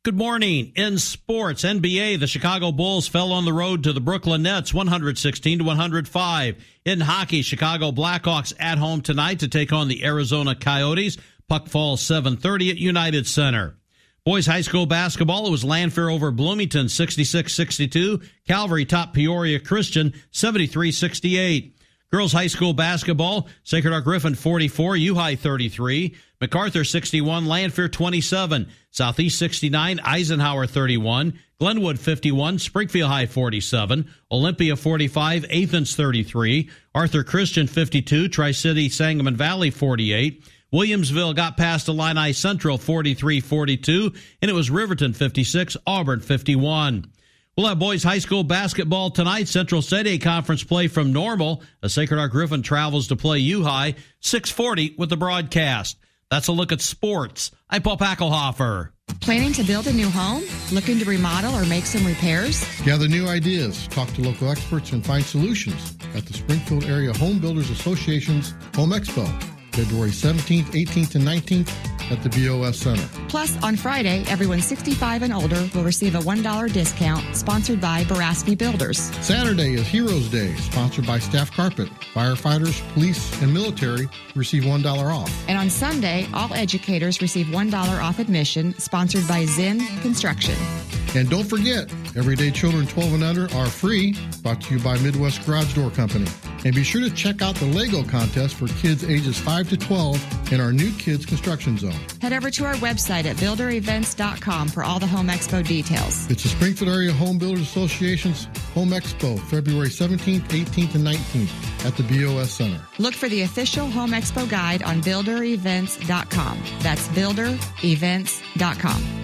[SPEAKER 10] Good morning. In sports, NBA, the Chicago Bulls fell on the road to the Brooklyn Nets 116 to 105. In hockey, Chicago Blackhawks at home tonight to take on the Arizona Coyotes. Puck falls 7:30 at United Center. Boys high school basketball, it was Lanphier over Bloomington 66-62. Calvary top Peoria Christian 73-68. Girls high school basketball, Sacred Heart Griffin 44, U High 33, MacArthur 61, Lanphier 27, Southeast 69, Eisenhower 31, Glenwood 51, Springfield High 47, Olympia 45, Athens 33, Arthur Christian 52, Tri City Sangamon Valley 48, Williamsville got past Illini Central 43 42, and it was Riverton 56, Auburn 51. We'll have boys high school basketball tonight. Central City conference play from normal. A Sacred Heart Griffin travels to play U High 640 with the broadcast. That's a look at sports. I'm Paul Packelhofer.
[SPEAKER 33] Planning to build a new home? Looking to remodel or make some repairs?
[SPEAKER 34] Gather new ideas, talk to local experts, and find solutions at the Springfield Area Home Builders Association's Home Expo, February 17th, 18th, and 19th at the BOS Center.
[SPEAKER 33] Plus, on Friday, everyone 65 and older will receive a $1 discount sponsored by Baraski Builders.
[SPEAKER 34] Saturday is Heroes Day, sponsored by Staff Carpet. Firefighters, police, and military receive $1 off.
[SPEAKER 33] And on Sunday, all educators receive $1 off admission sponsored by Zen Construction.
[SPEAKER 34] And don't forget, everyday children 12 and under are free, brought to you by Midwest Garage Door Company. And be sure to check out the Lego contest for kids ages 5 to 12 in our new Kids Construction Zone.
[SPEAKER 33] Head over to our website at builderevents.com for all the Home Expo details.
[SPEAKER 34] It's the Springfield Area Home Builders Association's Home Expo, February 17th, 18th, and 19th at the BOS Center.
[SPEAKER 33] Look for the official Home Expo guide on builderevents.com. That's builderevents.com.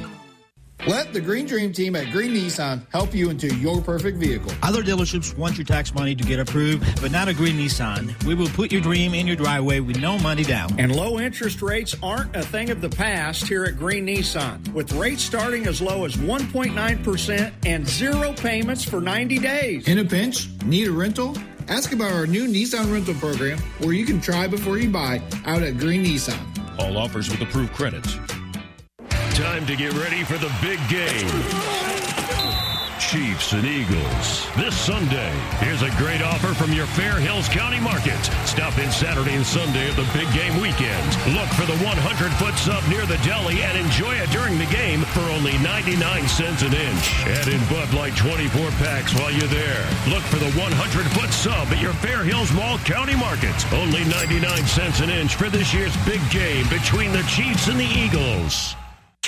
[SPEAKER 35] Let the Green Dream team at Green Nissan help you into your perfect vehicle.
[SPEAKER 36] Other dealerships want your tax money to get approved, but not a Green Nissan. We will put your dream in your driveway with no money down.
[SPEAKER 37] And low interest rates aren't a thing of the past here at Green Nissan. With rates starting as low as 1.9% and zero payments for 90 days.
[SPEAKER 35] In a pinch? Need a rental? Ask about our new Nissan rental program where you can try before you buy out at Green Nissan.
[SPEAKER 26] All offers with approved credits. Time to get ready for the big game. Chiefs and Eagles this Sunday. Here's a great offer from your Fair Hills County Market. Stop in Saturday and Sunday at the big game weekend. Look for the 100 foot sub near the deli and enjoy it during the game for only 99 cents an inch. Add in Bud Light 24 packs while you're there. Look for the 100 foot sub at your Fair Hills Mall County Market. Only 99 cents an inch for this year's big game between the Chiefs and the Eagles.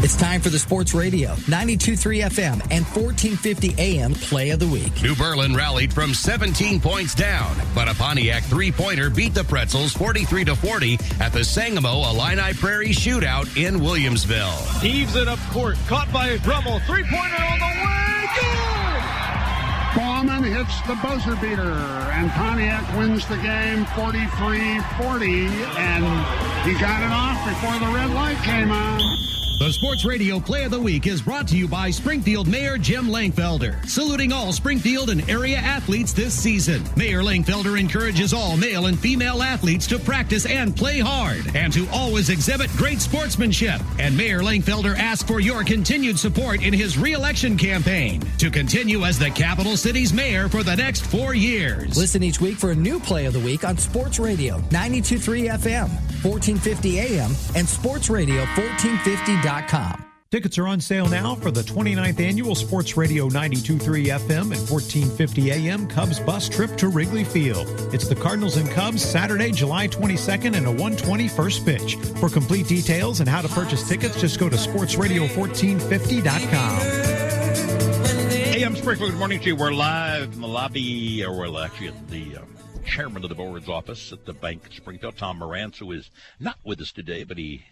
[SPEAKER 38] It's time for the Sports Radio, 92.3 FM and 1450 AM Play of the Week.
[SPEAKER 15] New Berlin rallied from 17 points down, but a Pontiac three-pointer beat the Pretzels 43 to 40 at the Sangamo Illini Prairie Shootout in Williamsville.
[SPEAKER 39] Heaves it up court, caught by Drummel, three-pointer on the way, good!
[SPEAKER 16] Bauman hits the buzzer beater, and Pontiac wins the game 43-40, and he got it off before the red light came on.
[SPEAKER 15] The Sports Radio Play of the Week is brought to you by Springfield Mayor Jim Langfelder, saluting all Springfield and area athletes this season. Mayor Langfelder encourages all male and female athletes to practice and play hard and to always exhibit great sportsmanship. And Mayor Langfelder asks for your continued support in his reelection campaign to continue as the capital city's mayor for the next four years.
[SPEAKER 38] Listen each week for a new Play of the Week on Sports Radio, 92.3 FM, 1450 AM, and sportsradio1450.com.
[SPEAKER 20] Tickets are on sale now for the 29th annual Sports Radio 92.3 FM and 1450 AM Cubs bus trip to Wrigley Field. It's the Cardinals and Cubs Saturday, July 22nd and a 120 first pitch. For complete details and how to purchase tickets, just go to sportsradio1450.com.
[SPEAKER 21] Hey, I'm Springfield, good morning to you. We're live in the lobby, or we're actually at the um, chairman of the board's office at the Bank of Springfield, Tom Marantz, who is not with us today, but he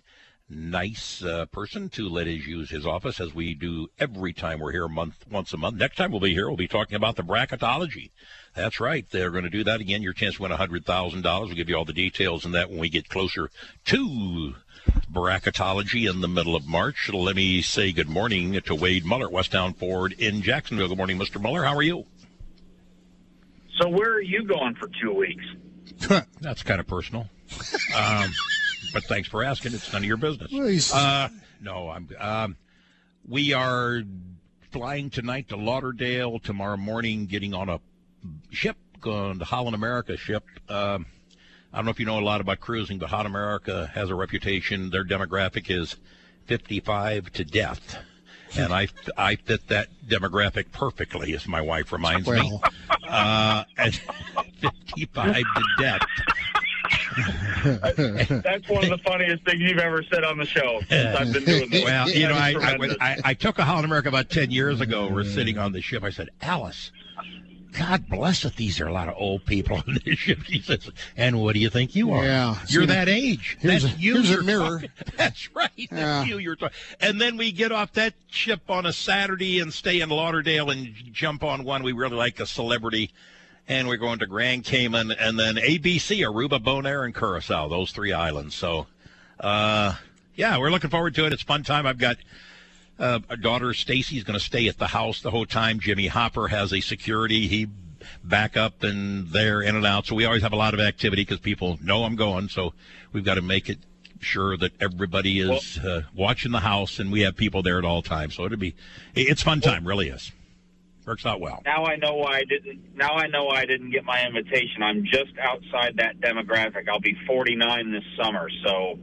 [SPEAKER 21] nice uh, person to let us use his office as we do every time we're here a month once a month. Next time we'll be here we'll be talking about the bracketology. That's right. They're going to do that again. Your chance to win $100000 we'll give you all the details on that when we get closer to bracketology in the middle of march. Let me say good morning to wade muller westtown ford in jacksonville. Good morning mr muller. How are you?
[SPEAKER 40] So where are you going for two weeks?
[SPEAKER 21] that's kind of personal. Um, but thanks for asking. It's none of your business.
[SPEAKER 9] Well,
[SPEAKER 21] Uh, no, I'm. Um, we are flying tonight to Lauderdale. Tomorrow morning, getting on a ship going to Holland America ship. Um, I don't know if you know a lot about cruising, but Holland America has a reputation. Their demographic is 55 to death. And I, I fit that demographic perfectly, as my wife reminds me. Uh, 55 to death.
[SPEAKER 40] That's one of the funniest things you've ever said on the show since I've been doing this.
[SPEAKER 21] Well, you know, I, I. I, I took a Holland America about 10 years ago. We're sitting on the ship. I said, Alice, God bless it. These are a lot of old people on this ship. She says, and what do you think you are?
[SPEAKER 9] Yeah.
[SPEAKER 21] You're
[SPEAKER 9] See,
[SPEAKER 21] that age.
[SPEAKER 9] here's
[SPEAKER 21] That's
[SPEAKER 9] a-
[SPEAKER 21] you.
[SPEAKER 9] here's a
[SPEAKER 21] you're
[SPEAKER 9] mirror.
[SPEAKER 21] talking- That's right. That's
[SPEAKER 9] Yeah.
[SPEAKER 21] you. You're talking. And then we get off that ship on a Saturday and stay in Lauderdale and jump on one we really like, a celebrity. And we're going to Grand Cayman and then ABC, Aruba, Bonaire, and Curacao, those three islands. So, uh, yeah, we're looking forward to it. It's fun time. I've got uh, a daughter, Stacy's going to stay at the house the whole time. Jimmy Hopper has a security. He back up and there in and out. So we always have a lot of activity because people know I'm going. So we've got to make it sure that everybody is uh, watching the house and we have people there at all times. So it'll be, it's fun time, really is. Works out well.
[SPEAKER 40] Now I know why I didn't. Now I know why I didn't get my invitation. I'm just outside that demographic. I'll be 49 this summer, so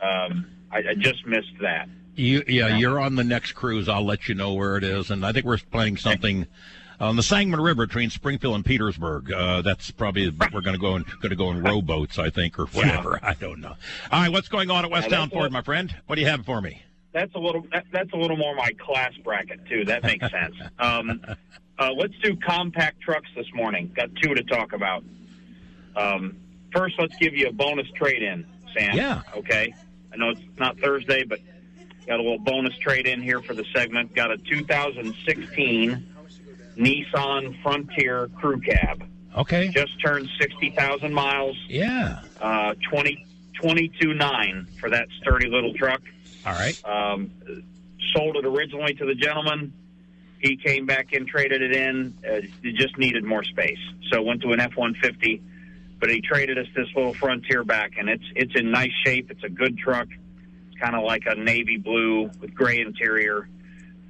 [SPEAKER 40] um, I, I just missed that.
[SPEAKER 21] You, yeah, you're on the next cruise. I'll let you know where it is, and I think we're playing something on the Sangamon River between Springfield and Petersburg. Uh, that's probably we're going to go in going to go in rowboats, I think, or whatever. I don't know. All right, what's going on at
[SPEAKER 40] Yeah,
[SPEAKER 21] Westtown Ford, my friend? What do you have for me?
[SPEAKER 40] That's a little. That, that's a little more my class bracket too. That makes sense. Um, uh, let's do compact trucks this morning. Got two to talk about. Um, first, let's give you a bonus trade in, Sam.
[SPEAKER 21] Yeah.
[SPEAKER 40] Okay. I know it's not Thursday, but got a little bonus trade in here for the segment. Got a 2016 Nissan Frontier Crew Cab.
[SPEAKER 21] Okay.
[SPEAKER 40] Just turned 60,000 miles.
[SPEAKER 21] Yeah.
[SPEAKER 40] Uh, 20, 22.9 for that sturdy little truck.
[SPEAKER 21] All right.
[SPEAKER 40] Um, sold it originally to the gentleman. He came back in, traded it in. Uh, it just needed more space, so went to an F one fifty. But he traded us this little Frontier back, and it's it's in nice shape. It's a good truck. It's kind of like a navy blue with gray interior.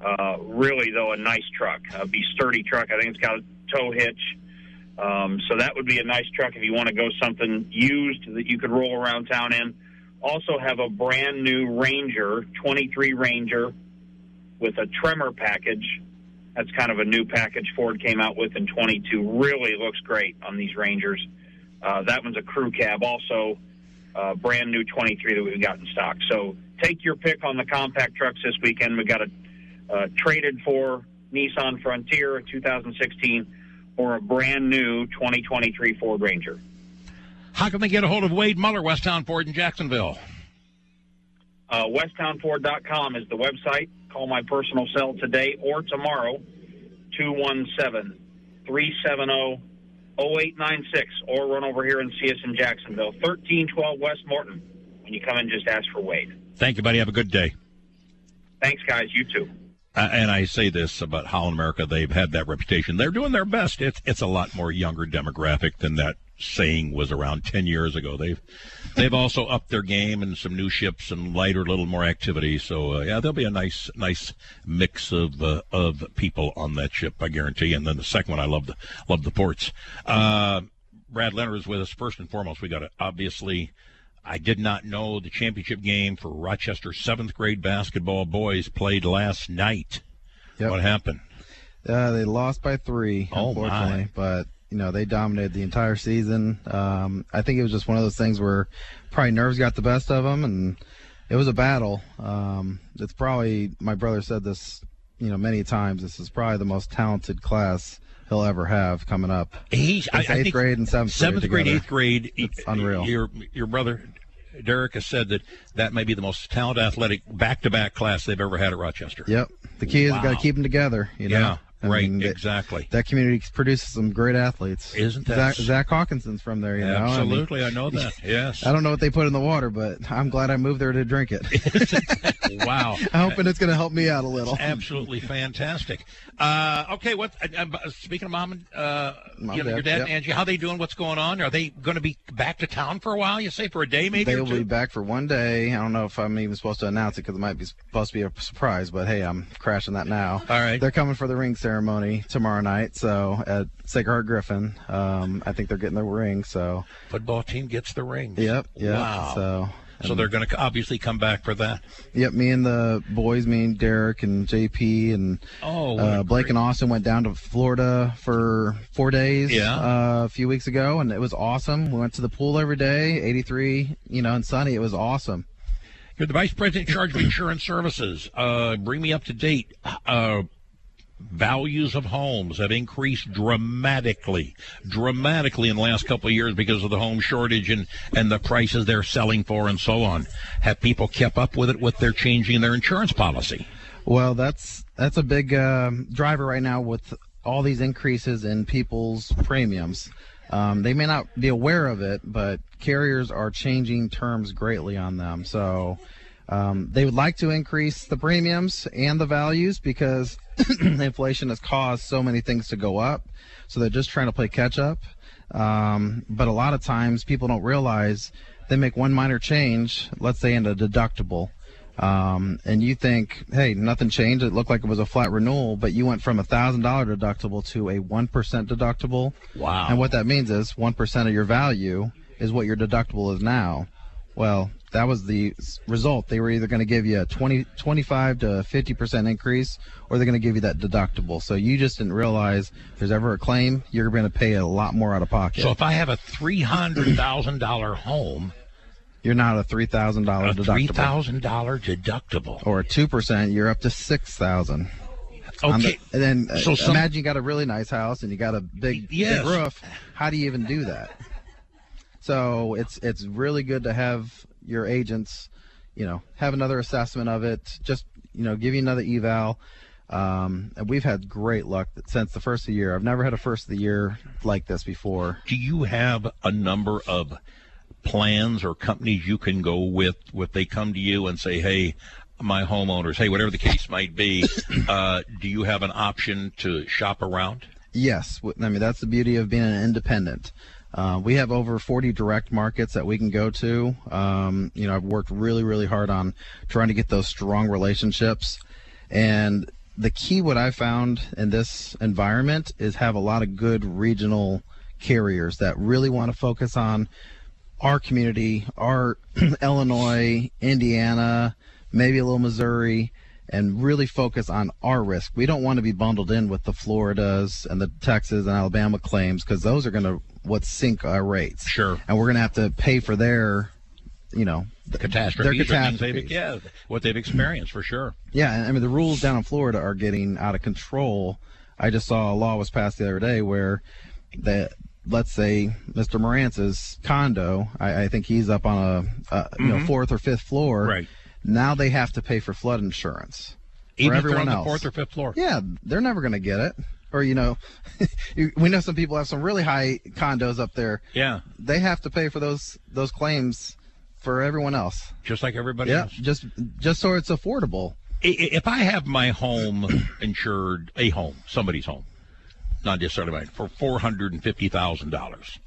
[SPEAKER 40] Uh, really, though, a nice truck. A be sturdy truck. I think it's got a tow hitch. Um, so that would be a nice truck if you want to go something used that you could roll around town in. Also have a brand new Ranger, 23 Ranger, with a Tremor package. That's kind of a new package Ford came out with in 22. Really looks great on these Rangers. Uh, that one's a crew cab, also uh, brand new 23 that we've got in stock. So take your pick on the compact trucks this weekend. We've got a uh, traded for Nissan Frontier 2016 or a brand new 2023 Ford Ranger.
[SPEAKER 21] How can they get a hold of Wade Muller, Westtown Ford in Jacksonville?
[SPEAKER 40] Uh, WesttownFord.com is the website. Call my personal cell today or tomorrow, 217 370 0896, or run over here and see us in Jacksonville, 1312 West Morton. When you come in, just ask for Wade.
[SPEAKER 21] Thank you, buddy. Have a good day.
[SPEAKER 40] Thanks, guys. You too.
[SPEAKER 21] Uh, and I say this about Holland America; they've had that reputation. They're doing their best. It's it's a lot more younger demographic than that saying was around ten years ago. They've they've also upped their game and some new ships and lighter, little more activity. So uh, yeah, there'll be a nice nice mix of uh, of people on that ship, I guarantee. And then the second one, I love the love the ports. Uh, Brad Leonard is with us. First and foremost, we got to obviously. I did not know the championship game for Rochester seventh grade basketball boys played last night.
[SPEAKER 41] Yep.
[SPEAKER 21] What happened?
[SPEAKER 41] Uh, they lost by three,
[SPEAKER 21] Oh,
[SPEAKER 41] unfortunately,
[SPEAKER 21] my.
[SPEAKER 41] but you know they dominated the entire season. Um, I think it was just one of those things where probably nerves got the best of them, and it was a battle. Um, it's probably my brother said this, you know, many times. This is probably the most talented class he'll ever have coming up.
[SPEAKER 21] He's I, I
[SPEAKER 41] eighth
[SPEAKER 21] think
[SPEAKER 41] grade and seventh,
[SPEAKER 21] seventh grade,
[SPEAKER 41] together.
[SPEAKER 21] eighth grade.
[SPEAKER 41] It's unreal.
[SPEAKER 21] Your your brother Derek has said that that may be the most talented athletic back to back class they've ever had at Rochester.
[SPEAKER 41] Yep. The key is got to keep them together. You know.
[SPEAKER 21] Yeah,
[SPEAKER 41] I
[SPEAKER 21] right,
[SPEAKER 41] mean,
[SPEAKER 21] exactly.
[SPEAKER 41] That community produces some great athletes.
[SPEAKER 21] Isn't that-
[SPEAKER 41] Zach, Zach Hawkinson's from there? You know. I mean,
[SPEAKER 21] Absolutely, I know that. Yes.
[SPEAKER 41] I don't know what they put in the water, but I'm glad I moved there to drink it.
[SPEAKER 21] wow.
[SPEAKER 41] I'm hoping it's going to help me out a little.
[SPEAKER 21] Absolutely fantastic. Uh, okay, what? Uh, uh, speaking of mom and uh,
[SPEAKER 41] Mom,
[SPEAKER 21] you know, your
[SPEAKER 41] Dad,
[SPEAKER 21] dad
[SPEAKER 41] yep.
[SPEAKER 21] and Angie, how they doing? What's going on? Are they going to be back to town for a while? You say for a day, maybe? They'll
[SPEAKER 41] be back for one day. I don't know if I'm even supposed to announce it because it might be supposed to be a surprise, but hey, I'm crashing that now.
[SPEAKER 21] All right.
[SPEAKER 41] They're coming for the ring ceremony tomorrow night, so at Sacred Heart Griffin. Um, I think they're getting their ring, so.
[SPEAKER 21] Football team gets the ring.
[SPEAKER 41] Yep, yep.
[SPEAKER 21] Wow.
[SPEAKER 41] So.
[SPEAKER 21] So they're going to obviously come back for that.
[SPEAKER 41] Yep, me and the boys, me and Derek and JP and
[SPEAKER 21] Oh,
[SPEAKER 41] uh, Blake and Austin went down to Florida for four days
[SPEAKER 21] Yeah.
[SPEAKER 41] uh, a few weeks ago, and it was awesome. We went to the pool every day, 83, you know, and sunny. It was awesome.
[SPEAKER 21] You're the vice president in charge of insurance services. Uh, bring me up to date. Uh, values of homes have increased dramatically, dramatically in the last couple of years because of the home shortage and, and the prices they're selling for and so on. Have people kept up with it with their changing their insurance policy?
[SPEAKER 41] Well, that's that's a big um, driver right now with all these increases in people's premiums. Um, they may not be aware of it, but carriers are changing terms greatly on them. So um, they would like to increase the premiums and the values because inflation has caused so many things to go up. So they're just trying to play catch up. Um, but a lot of times people don't realize they make one minor change, let's say in a deductible, um, and you think, hey, nothing changed. It looked like it was a flat renewal, but you went from a thousand dollar deductible to a one percent deductible.
[SPEAKER 21] Wow.
[SPEAKER 41] And what that means is one percent of your value is what your deductible is now. Well, that was the result. They were either going to give you a 20, 25 to 50% increase or they're going to give you that deductible. So you just didn't realize if there's ever a claim, you're going to pay a lot more out of pocket.
[SPEAKER 21] So if I have a three hundred thousand dollar home,
[SPEAKER 41] you're not a $3,000
[SPEAKER 21] a
[SPEAKER 41] deductible.
[SPEAKER 21] three thousand dollar deductible.
[SPEAKER 41] Or a 2%, you're up to 6000 On
[SPEAKER 21] Okay.
[SPEAKER 41] the- and then uh,
[SPEAKER 21] So some-
[SPEAKER 41] imagine you got a really nice house and you got a big,
[SPEAKER 21] Yes.
[SPEAKER 41] big roof. How do you even do that? So it's it's really good to have your agents, you know, have another assessment of it. Just you know, give you another eval. Um, and we've had great luck since the first of the year. I've never had a first of the year like this before.
[SPEAKER 21] Do you have a number of plans or companies you can go with if they come to you and say, hey, my homeowners, hey, whatever the case might be, uh, do you have an option to shop around?
[SPEAKER 41] Yes, I mean that's the beauty of being an independent. Uh, we have over 40 direct markets that we can go to. Um, you know, I've worked really, really hard on trying to get those strong relationships. And the key, what I found in this environment, is have a lot of good regional carriers that really want to focus on our community, our Illinois, Indiana, maybe a little Missouri, and really focus on our risk. We don't want to be bundled in with the Floridas and the Texas and Alabama claims because those are going to what sink our rates.
[SPEAKER 21] Sure.
[SPEAKER 41] And we're going to have to pay for their, you know,
[SPEAKER 21] the catastrophes,
[SPEAKER 41] their catastrophes.
[SPEAKER 21] they've- yeah, what they've experienced for sure.
[SPEAKER 41] Yeah, I mean the rules down in Florida are getting out of control. I just saw a law was passed the other day where that let's say Mr. Marantz's condo, I, I think he's up on a, a you know
[SPEAKER 21] mm-hmm.
[SPEAKER 41] fourth or fifth floor.
[SPEAKER 21] Right.
[SPEAKER 41] Now they have to pay for flood insurance.
[SPEAKER 21] Even
[SPEAKER 41] for everyone
[SPEAKER 21] on the
[SPEAKER 41] else.
[SPEAKER 21] fourth or fifth floor.
[SPEAKER 41] Yeah, they're never going to get it. Or you know, we know some people have some really high condos up there.
[SPEAKER 21] Yeah.
[SPEAKER 41] They have to pay for those those claims for everyone else.
[SPEAKER 21] Just like everybody
[SPEAKER 41] Yeah,
[SPEAKER 21] else.
[SPEAKER 41] just just so it's affordable.
[SPEAKER 21] If I have my home insured, a home, somebody's home, not necessarily mine, for four hundred and fifty thousand dollars,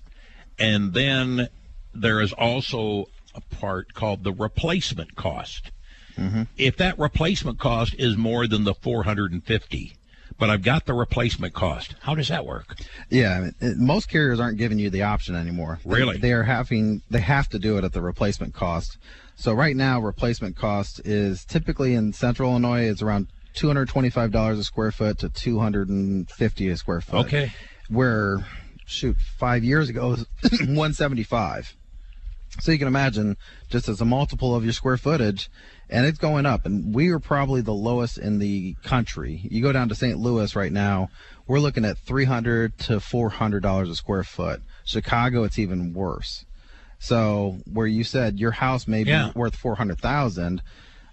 [SPEAKER 21] and then there is also a part called the replacement cost. Mm-hmm. If that replacement cost is more than the four hundred and fifty, but I've got the replacement cost, how does that work?
[SPEAKER 41] Yeah, it- most carriers aren't giving you the option anymore. They-
[SPEAKER 21] Really?
[SPEAKER 41] They, are having they have to do it at the replacement cost. So right now, replacement cost is typically in Central Illinois it's around two hundred twenty-five dollars a square foot to two hundred and fifty a square foot.
[SPEAKER 21] Okay.
[SPEAKER 41] Where, shoot, five years ago it was one seventy-five. So you can imagine just as a multiple of your square footage, and it's going up. And we are probably the lowest in the country. You go down to St. Louis right now, we're looking at three hundred to four hundred dollars a square foot. Chicago, it's even worse. So where you said your house may be
[SPEAKER 21] Yeah.
[SPEAKER 41] worth four hundred thousand,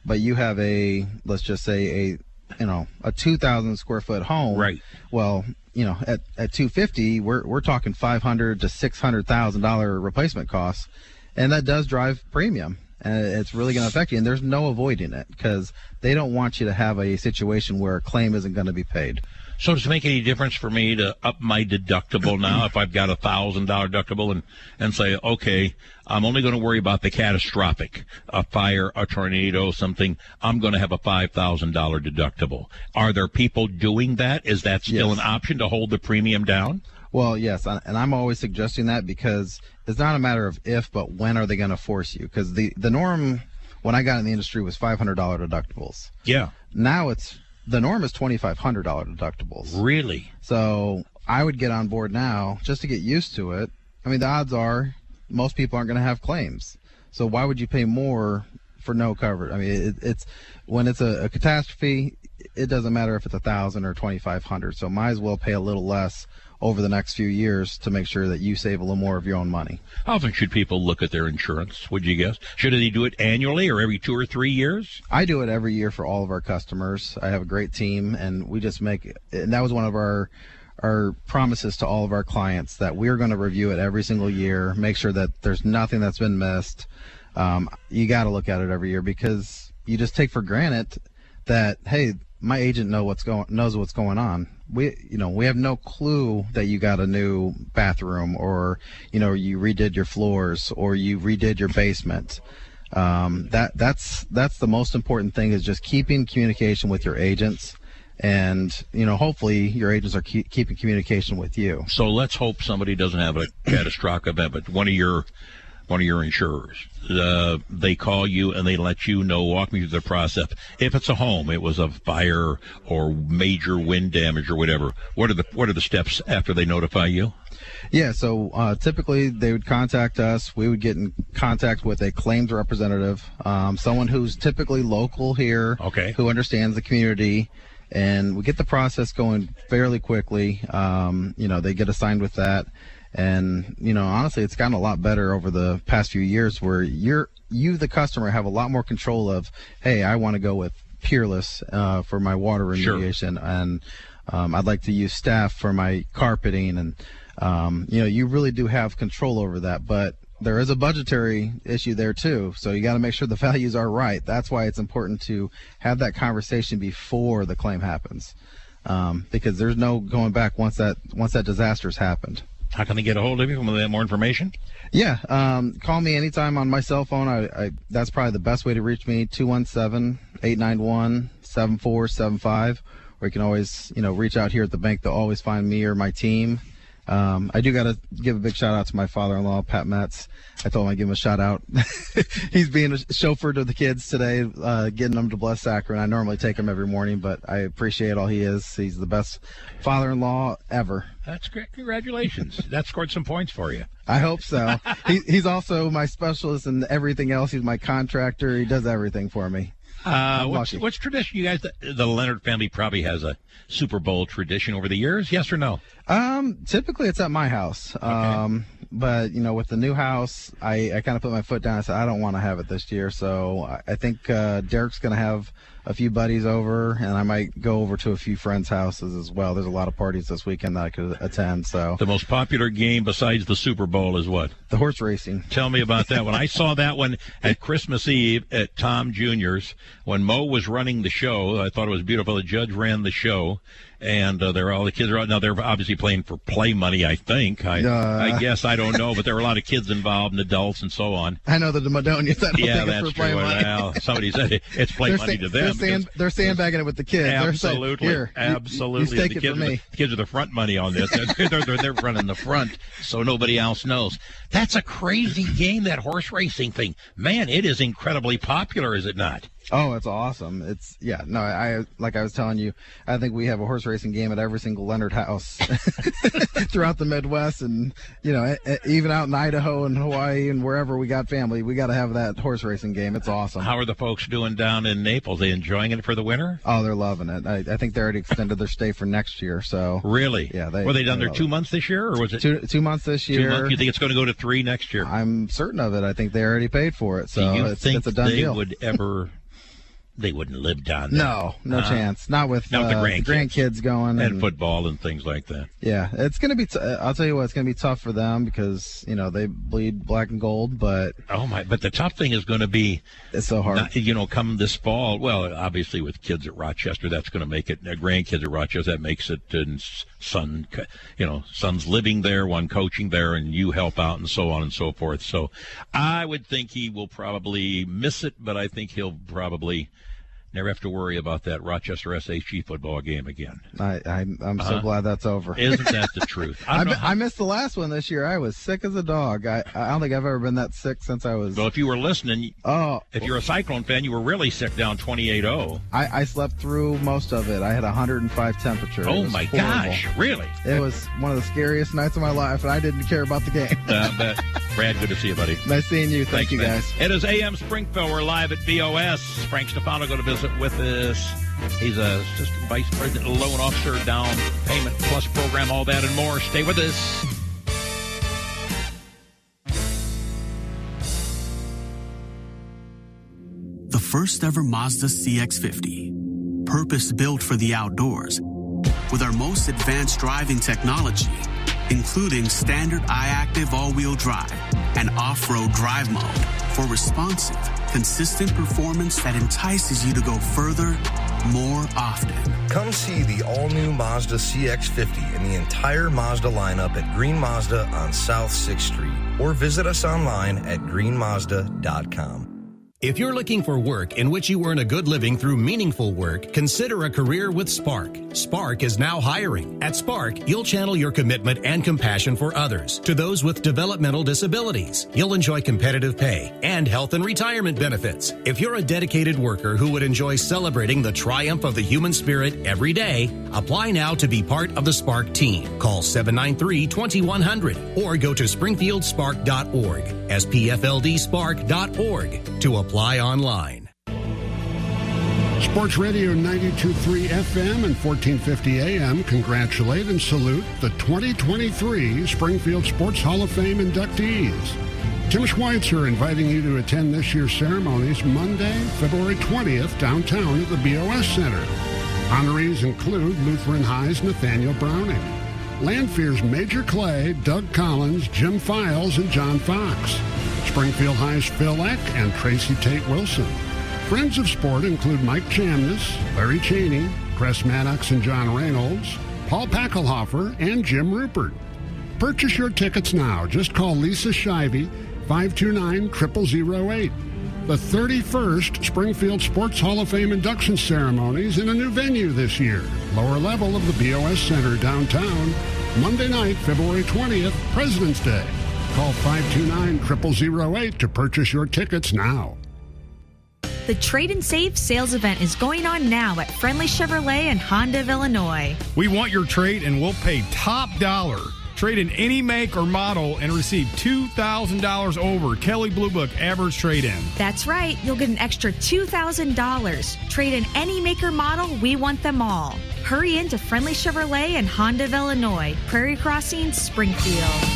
[SPEAKER 41] but you have a let's just say a you know a two thousand square foot home.
[SPEAKER 21] Right.
[SPEAKER 41] Well, you know at at two fifty, we're we're talking five hundred to six hundred thousand dollar replacement costs, and that does drive premium. And it's really going to affect you, and there's no avoiding it because they don't want you to have a situation where a claim isn't going to be paid.
[SPEAKER 21] So does it make any difference for me to up my deductible now if I've got a thousand dollar deductible and and say, okay, I'm only going to worry about the catastrophic, a fire, a tornado, something. I'm going to have a five thousand dollar deductible. Are there people doing that? Is that still
[SPEAKER 41] Yes.
[SPEAKER 21] an option to hold the premium down?
[SPEAKER 41] Well, yes, and I'm always suggesting that because it's not a matter of if, but when are they going to force you? Because the the norm when I got in the industry was $500 deductibles.
[SPEAKER 21] Yeah.
[SPEAKER 41] Now it's the norm is $2,500 deductibles.
[SPEAKER 21] Really?
[SPEAKER 41] So I would get on board now just to get used to it. I mean, the odds are most people aren't going to have claims. So why would you pay more for no coverage? I mean, it, it's when it's a, a catastrophe, it doesn't matter if it's a thousand or twenty five hundred. So might as well pay a little less over the next few years to make sure that you save a little more of your own money.
[SPEAKER 21] How often should people look at their insurance? Would you guess? Should they do it annually or every two or three years?
[SPEAKER 41] I do it every year for all of our customers. I have a great team, and we just make. And that was one of our our promises to all of our clients that we're going to review it every single year, make sure that there's nothing that's been missed. Um, you got to look at it every year because you just take for granted that hey, my agent know what's going knows what's going on. We you know we have no clue that you got a new bathroom or you know you redid your floors or you redid your basement. Um, that that's that's the most important thing is just keeping communication with your agents and you know hopefully your agents are keep, keeping communication with you.
[SPEAKER 21] So let's hope somebody doesn't have a catastrophic event, but one of your one of your insurers, uh, they call you and they let you know, walk me through the process. If it's a home, it was a fire or major wind damage or whatever. What are the what are the steps after they notify you?
[SPEAKER 41] yeah so uh, typically they would contact us we would get in contact with a claims representative um, someone who's typically local here
[SPEAKER 21] Okay.
[SPEAKER 41] who understands the community and we get the process going fairly quickly um, you know they get assigned with that and you know honestly it's gotten a lot better over the past few years where you're you the customer have a lot more control of hey i want to go with peerless uh, for my water
[SPEAKER 21] Sure.
[SPEAKER 41] remediation and um, i'd like to use staff for my carpeting and um, you know you really do have control over that but there is a budgetary issue there too. So you got to make sure the values are right. That's why it's important to have that conversation before the claim happens um, because there's no going back once that once that disaster's happened
[SPEAKER 21] How can they get a hold of you for more information?
[SPEAKER 41] yeah, um, call me anytime on my cell phone. I, I that's probably the best way to reach me. 217-891-7475. Or you can always, you know, reach out here at the bank. They'll always find me or my team. Um, I do got to give a big shout out to my father-in-law, Pat Metz. I told him I'd give him a shout out. He's being a chauffeur to the kids today, uh, getting them to Bless Akron. I normally take him every morning, but I appreciate all he is. He's the best father-in-law ever.
[SPEAKER 21] That's great. Congratulations. that scored some points for you.
[SPEAKER 41] I hope so. he, he's also my specialist and everything else. He's my contractor. He does everything for me.
[SPEAKER 21] Uh, what's, what's tradition? You guys, the, the Leonard family probably has a Super Bowl tradition over the years. Yes or no?
[SPEAKER 41] Um, typically it's at my house. Um, but you know, with the new house, I, I kind of put my foot down. I said I don't want to have it this year, so I, I think uh, Derek's going to have a few buddies over, and I might go over to a few friends' houses as well. There's a lot of parties this weekend that I could attend. So
[SPEAKER 21] The most popular game besides the Super Bowl is what?
[SPEAKER 41] the horse racing.
[SPEAKER 21] Tell me about that one. I saw that one at Christmas Eve at Tom Jr.'s when Mo was running the show. I thought it was beautiful. The judge ran the show, and uh, there are all the kids are out now. They're obviously playing for play money. I think. I,
[SPEAKER 41] Uh.
[SPEAKER 21] I guess I don't know, but there were a lot of kids involved and adults and so on.
[SPEAKER 41] I know the Demodonians. I
[SPEAKER 21] yeah, that's
[SPEAKER 41] for play
[SPEAKER 21] true.
[SPEAKER 41] money.
[SPEAKER 21] Well, somebody said it, it's play
[SPEAKER 41] They're
[SPEAKER 21] money
[SPEAKER 41] sa-
[SPEAKER 21] to
[SPEAKER 41] They're,
[SPEAKER 21] them.
[SPEAKER 41] sand, they're sandbagging it with the kids. They're saying,
[SPEAKER 21] Absolutely,
[SPEAKER 41] you- you,
[SPEAKER 21] the kids the, the kids are the front money on this. They're, they're, they're, they're running the front, so nobody else knows. That's a crazy game. That horse racing thing, man, it is incredibly popular, is it not?
[SPEAKER 41] Oh, it's awesome. It's yeah. No, I like I was telling you. I think we have a horse racing game at every single Leonard house throughout the Midwest, and you know, even out in Idaho and Hawaii and wherever we got family, we got to have that horse racing game. It's awesome.
[SPEAKER 21] How are the folks doing down in Naples? They enjoying it for the winter?
[SPEAKER 41] Oh, they're loving it. I, I think they already extended their stay for next year. So
[SPEAKER 21] Really?
[SPEAKER 41] yeah, they
[SPEAKER 21] were they done there
[SPEAKER 41] love
[SPEAKER 21] two
[SPEAKER 41] it.
[SPEAKER 21] months this year, or was it
[SPEAKER 41] Two two months this
[SPEAKER 21] two
[SPEAKER 41] year.
[SPEAKER 21] months? You think it's going to go to three next year?
[SPEAKER 41] I'm certain of it. I think they already paid for it. So it's,
[SPEAKER 21] think
[SPEAKER 41] it's a done
[SPEAKER 21] they
[SPEAKER 41] deal.
[SPEAKER 21] would ever? They wouldn't live down there.
[SPEAKER 41] No, no
[SPEAKER 21] Huh?
[SPEAKER 41] chance. Not with
[SPEAKER 21] Not with the
[SPEAKER 41] uh,
[SPEAKER 21] grandkids.
[SPEAKER 41] grandkids going
[SPEAKER 21] and football and things like that.
[SPEAKER 41] Yeah, it's gonna be. T- I'll tell you what, it's gonna be tough for them because you know they bleed black and gold, but
[SPEAKER 21] Oh my! But the tough thing is going to be
[SPEAKER 41] it's so hard.
[SPEAKER 21] not- you know, come this fall. Well, obviously with kids at Rochester, that's going to make it. Uh, grandkids at Rochester, that makes it. And son, you know, son's living there, one coaching there, and you help out, and so on and so forth. So, I would think he will probably miss it, but I think he'll probably never have to worry about that Rochester SHG football game again.
[SPEAKER 41] I, I I'm so
[SPEAKER 21] Uh-huh.
[SPEAKER 41] glad that's over.
[SPEAKER 21] Isn't that the truth? I
[SPEAKER 41] I, mi- I missed the last one this year. I was sick as a dog. I I don't think I've ever been that sick since I was.
[SPEAKER 21] Well, if you were listening,
[SPEAKER 41] Oh,
[SPEAKER 21] if you're a Cyclone fan, you were really sick down 28-0.
[SPEAKER 41] I, I slept through most of it. I had 105 temperature.
[SPEAKER 21] Oh my
[SPEAKER 41] horrible.
[SPEAKER 21] gosh, really?
[SPEAKER 41] It was one of the scariest nights of my life, and I didn't care about the game.
[SPEAKER 21] Uh, but Brad, good to see you, buddy.
[SPEAKER 41] nice seeing you. Thank
[SPEAKER 21] Thanks,
[SPEAKER 41] you,
[SPEAKER 21] man.
[SPEAKER 41] guys.
[SPEAKER 21] It is AM Springfield. We're live at BOS. Frank Stefano going to visit with us. He's a assistant vice president, loan officer, down payment plus program, all that and more. Stay with us.
[SPEAKER 42] The first ever Mazda CX50. Purpose built for the outdoors. With our most advanced driving technology, including standard iActive all wheel drive and off road drive mode for responsive, consistent performance that entices you to go further more often.
[SPEAKER 43] Come see the all new Mazda CX50 and the entire Mazda lineup at Green Mazda on South 6th Street or visit us online at greenmazda.com.
[SPEAKER 15] If you're looking for work in which you earn a good living through meaningful work, consider a career with Spark. Spark is now hiring. At Spark, you'll channel your commitment and compassion for others to those with developmental disabilities. You'll enjoy competitive pay and health and retirement benefits. If you're a dedicated worker who would enjoy celebrating the triumph of the human spirit every day, apply now to be part of the Spark team. Call 793-2100 or go to springfieldspark.org, spfldspark.org to apply online.
[SPEAKER 16] Sports Radio 92.3 FM and 1450 AM congratulate and salute the 2023 Springfield Sports Hall of Fame inductees. Tim Schweitzer inviting you to attend this year's ceremonies Monday, February 20th, downtown at the BOS Center. Honorees include Lutheran High's Nathaniel Browning, Lanphier's Major Clay, Doug Collins, Jim Files, and John Fox. Springfield High's Phil Eck and Tracy Tate Wilson. Friends of sport include Mike Chamness, Larry Cheney, Chris Maddox and John Reynolds, Paul Packelhofer, and Jim Rupert. Purchase your tickets now. Just call Lisa Shivey, 529-0008. The 31st Springfield Sports Hall of Fame induction ceremonies in a new venue this year. Lower level of the BOS Center downtown. Monday night, February 20th, President's Day. Call 529-0008 to purchase your tickets now.
[SPEAKER 33] The Trade and Save sales event is going on now at Friendly Chevrolet and Honda of Illinois.
[SPEAKER 44] We want your trade and we'll pay top dollar. Trade in any make or model and receive $2,000 over Kelley Blue Book average trade in.
[SPEAKER 33] That's right, you'll get an extra $2,000. Trade in any maker model, we want them all. Hurry into Friendly Chevrolet and Honda of Illinois, Prairie Crossing, Springfield.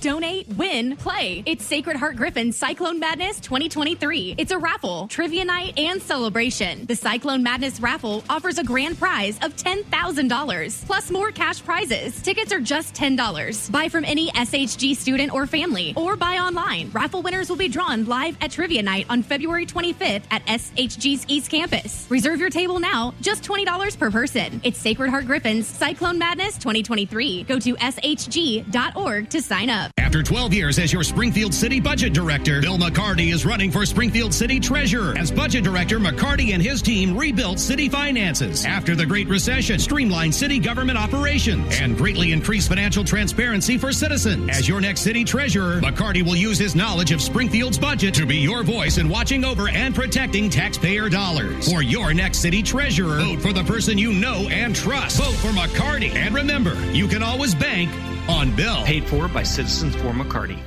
[SPEAKER 45] Donate, win, play. It's Sacred Heart Griffin Cyclone Madness 2023. It's a raffle, trivia night, and celebration. The Cyclone Madness raffle offers a grand prize of $10,000 plus more cash prizes. Tickets are just $10. Buy from any SHG student or family or buy online. Raffle winners will be drawn live at trivia night on February 25th at SHG's East Campus. Reserve your table now, just $20 per person. It's Sacred Heart Griffin's Cyclone Madness 2023. Go to shg.org to sign up.
[SPEAKER 15] After 12 years as your Springfield City Budget Director, Bill McCarty is running for Springfield City Treasurer. As Budget Director, McCarty and his team rebuilt city finances after the Great Recession, streamlined city government operations, and greatly increased financial transparency for citizens. As your next city treasurer, McCarty will use his knowledge of Springfield's budget to be your voice in watching over and protecting taxpayer dollars. For your next city treasurer, vote for the person you know and trust. Vote for McCarty. And remember, you can always bank on Bill.
[SPEAKER 12] Paid for by Citizens for McCarty.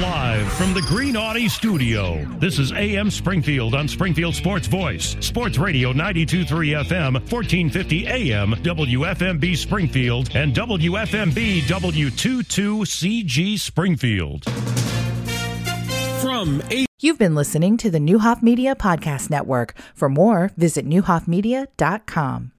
[SPEAKER 26] Live from the Green Audi studio, this is AM Springfield on Springfield Sports Voice, Sports Radio 92.3 FM, 1450 AM, WFMB Springfield, and WFMB W22CG Springfield.
[SPEAKER 28] From a- You've been listening to the Neuhoff Media Podcast Network. For more, visit neuhoffmedia.com.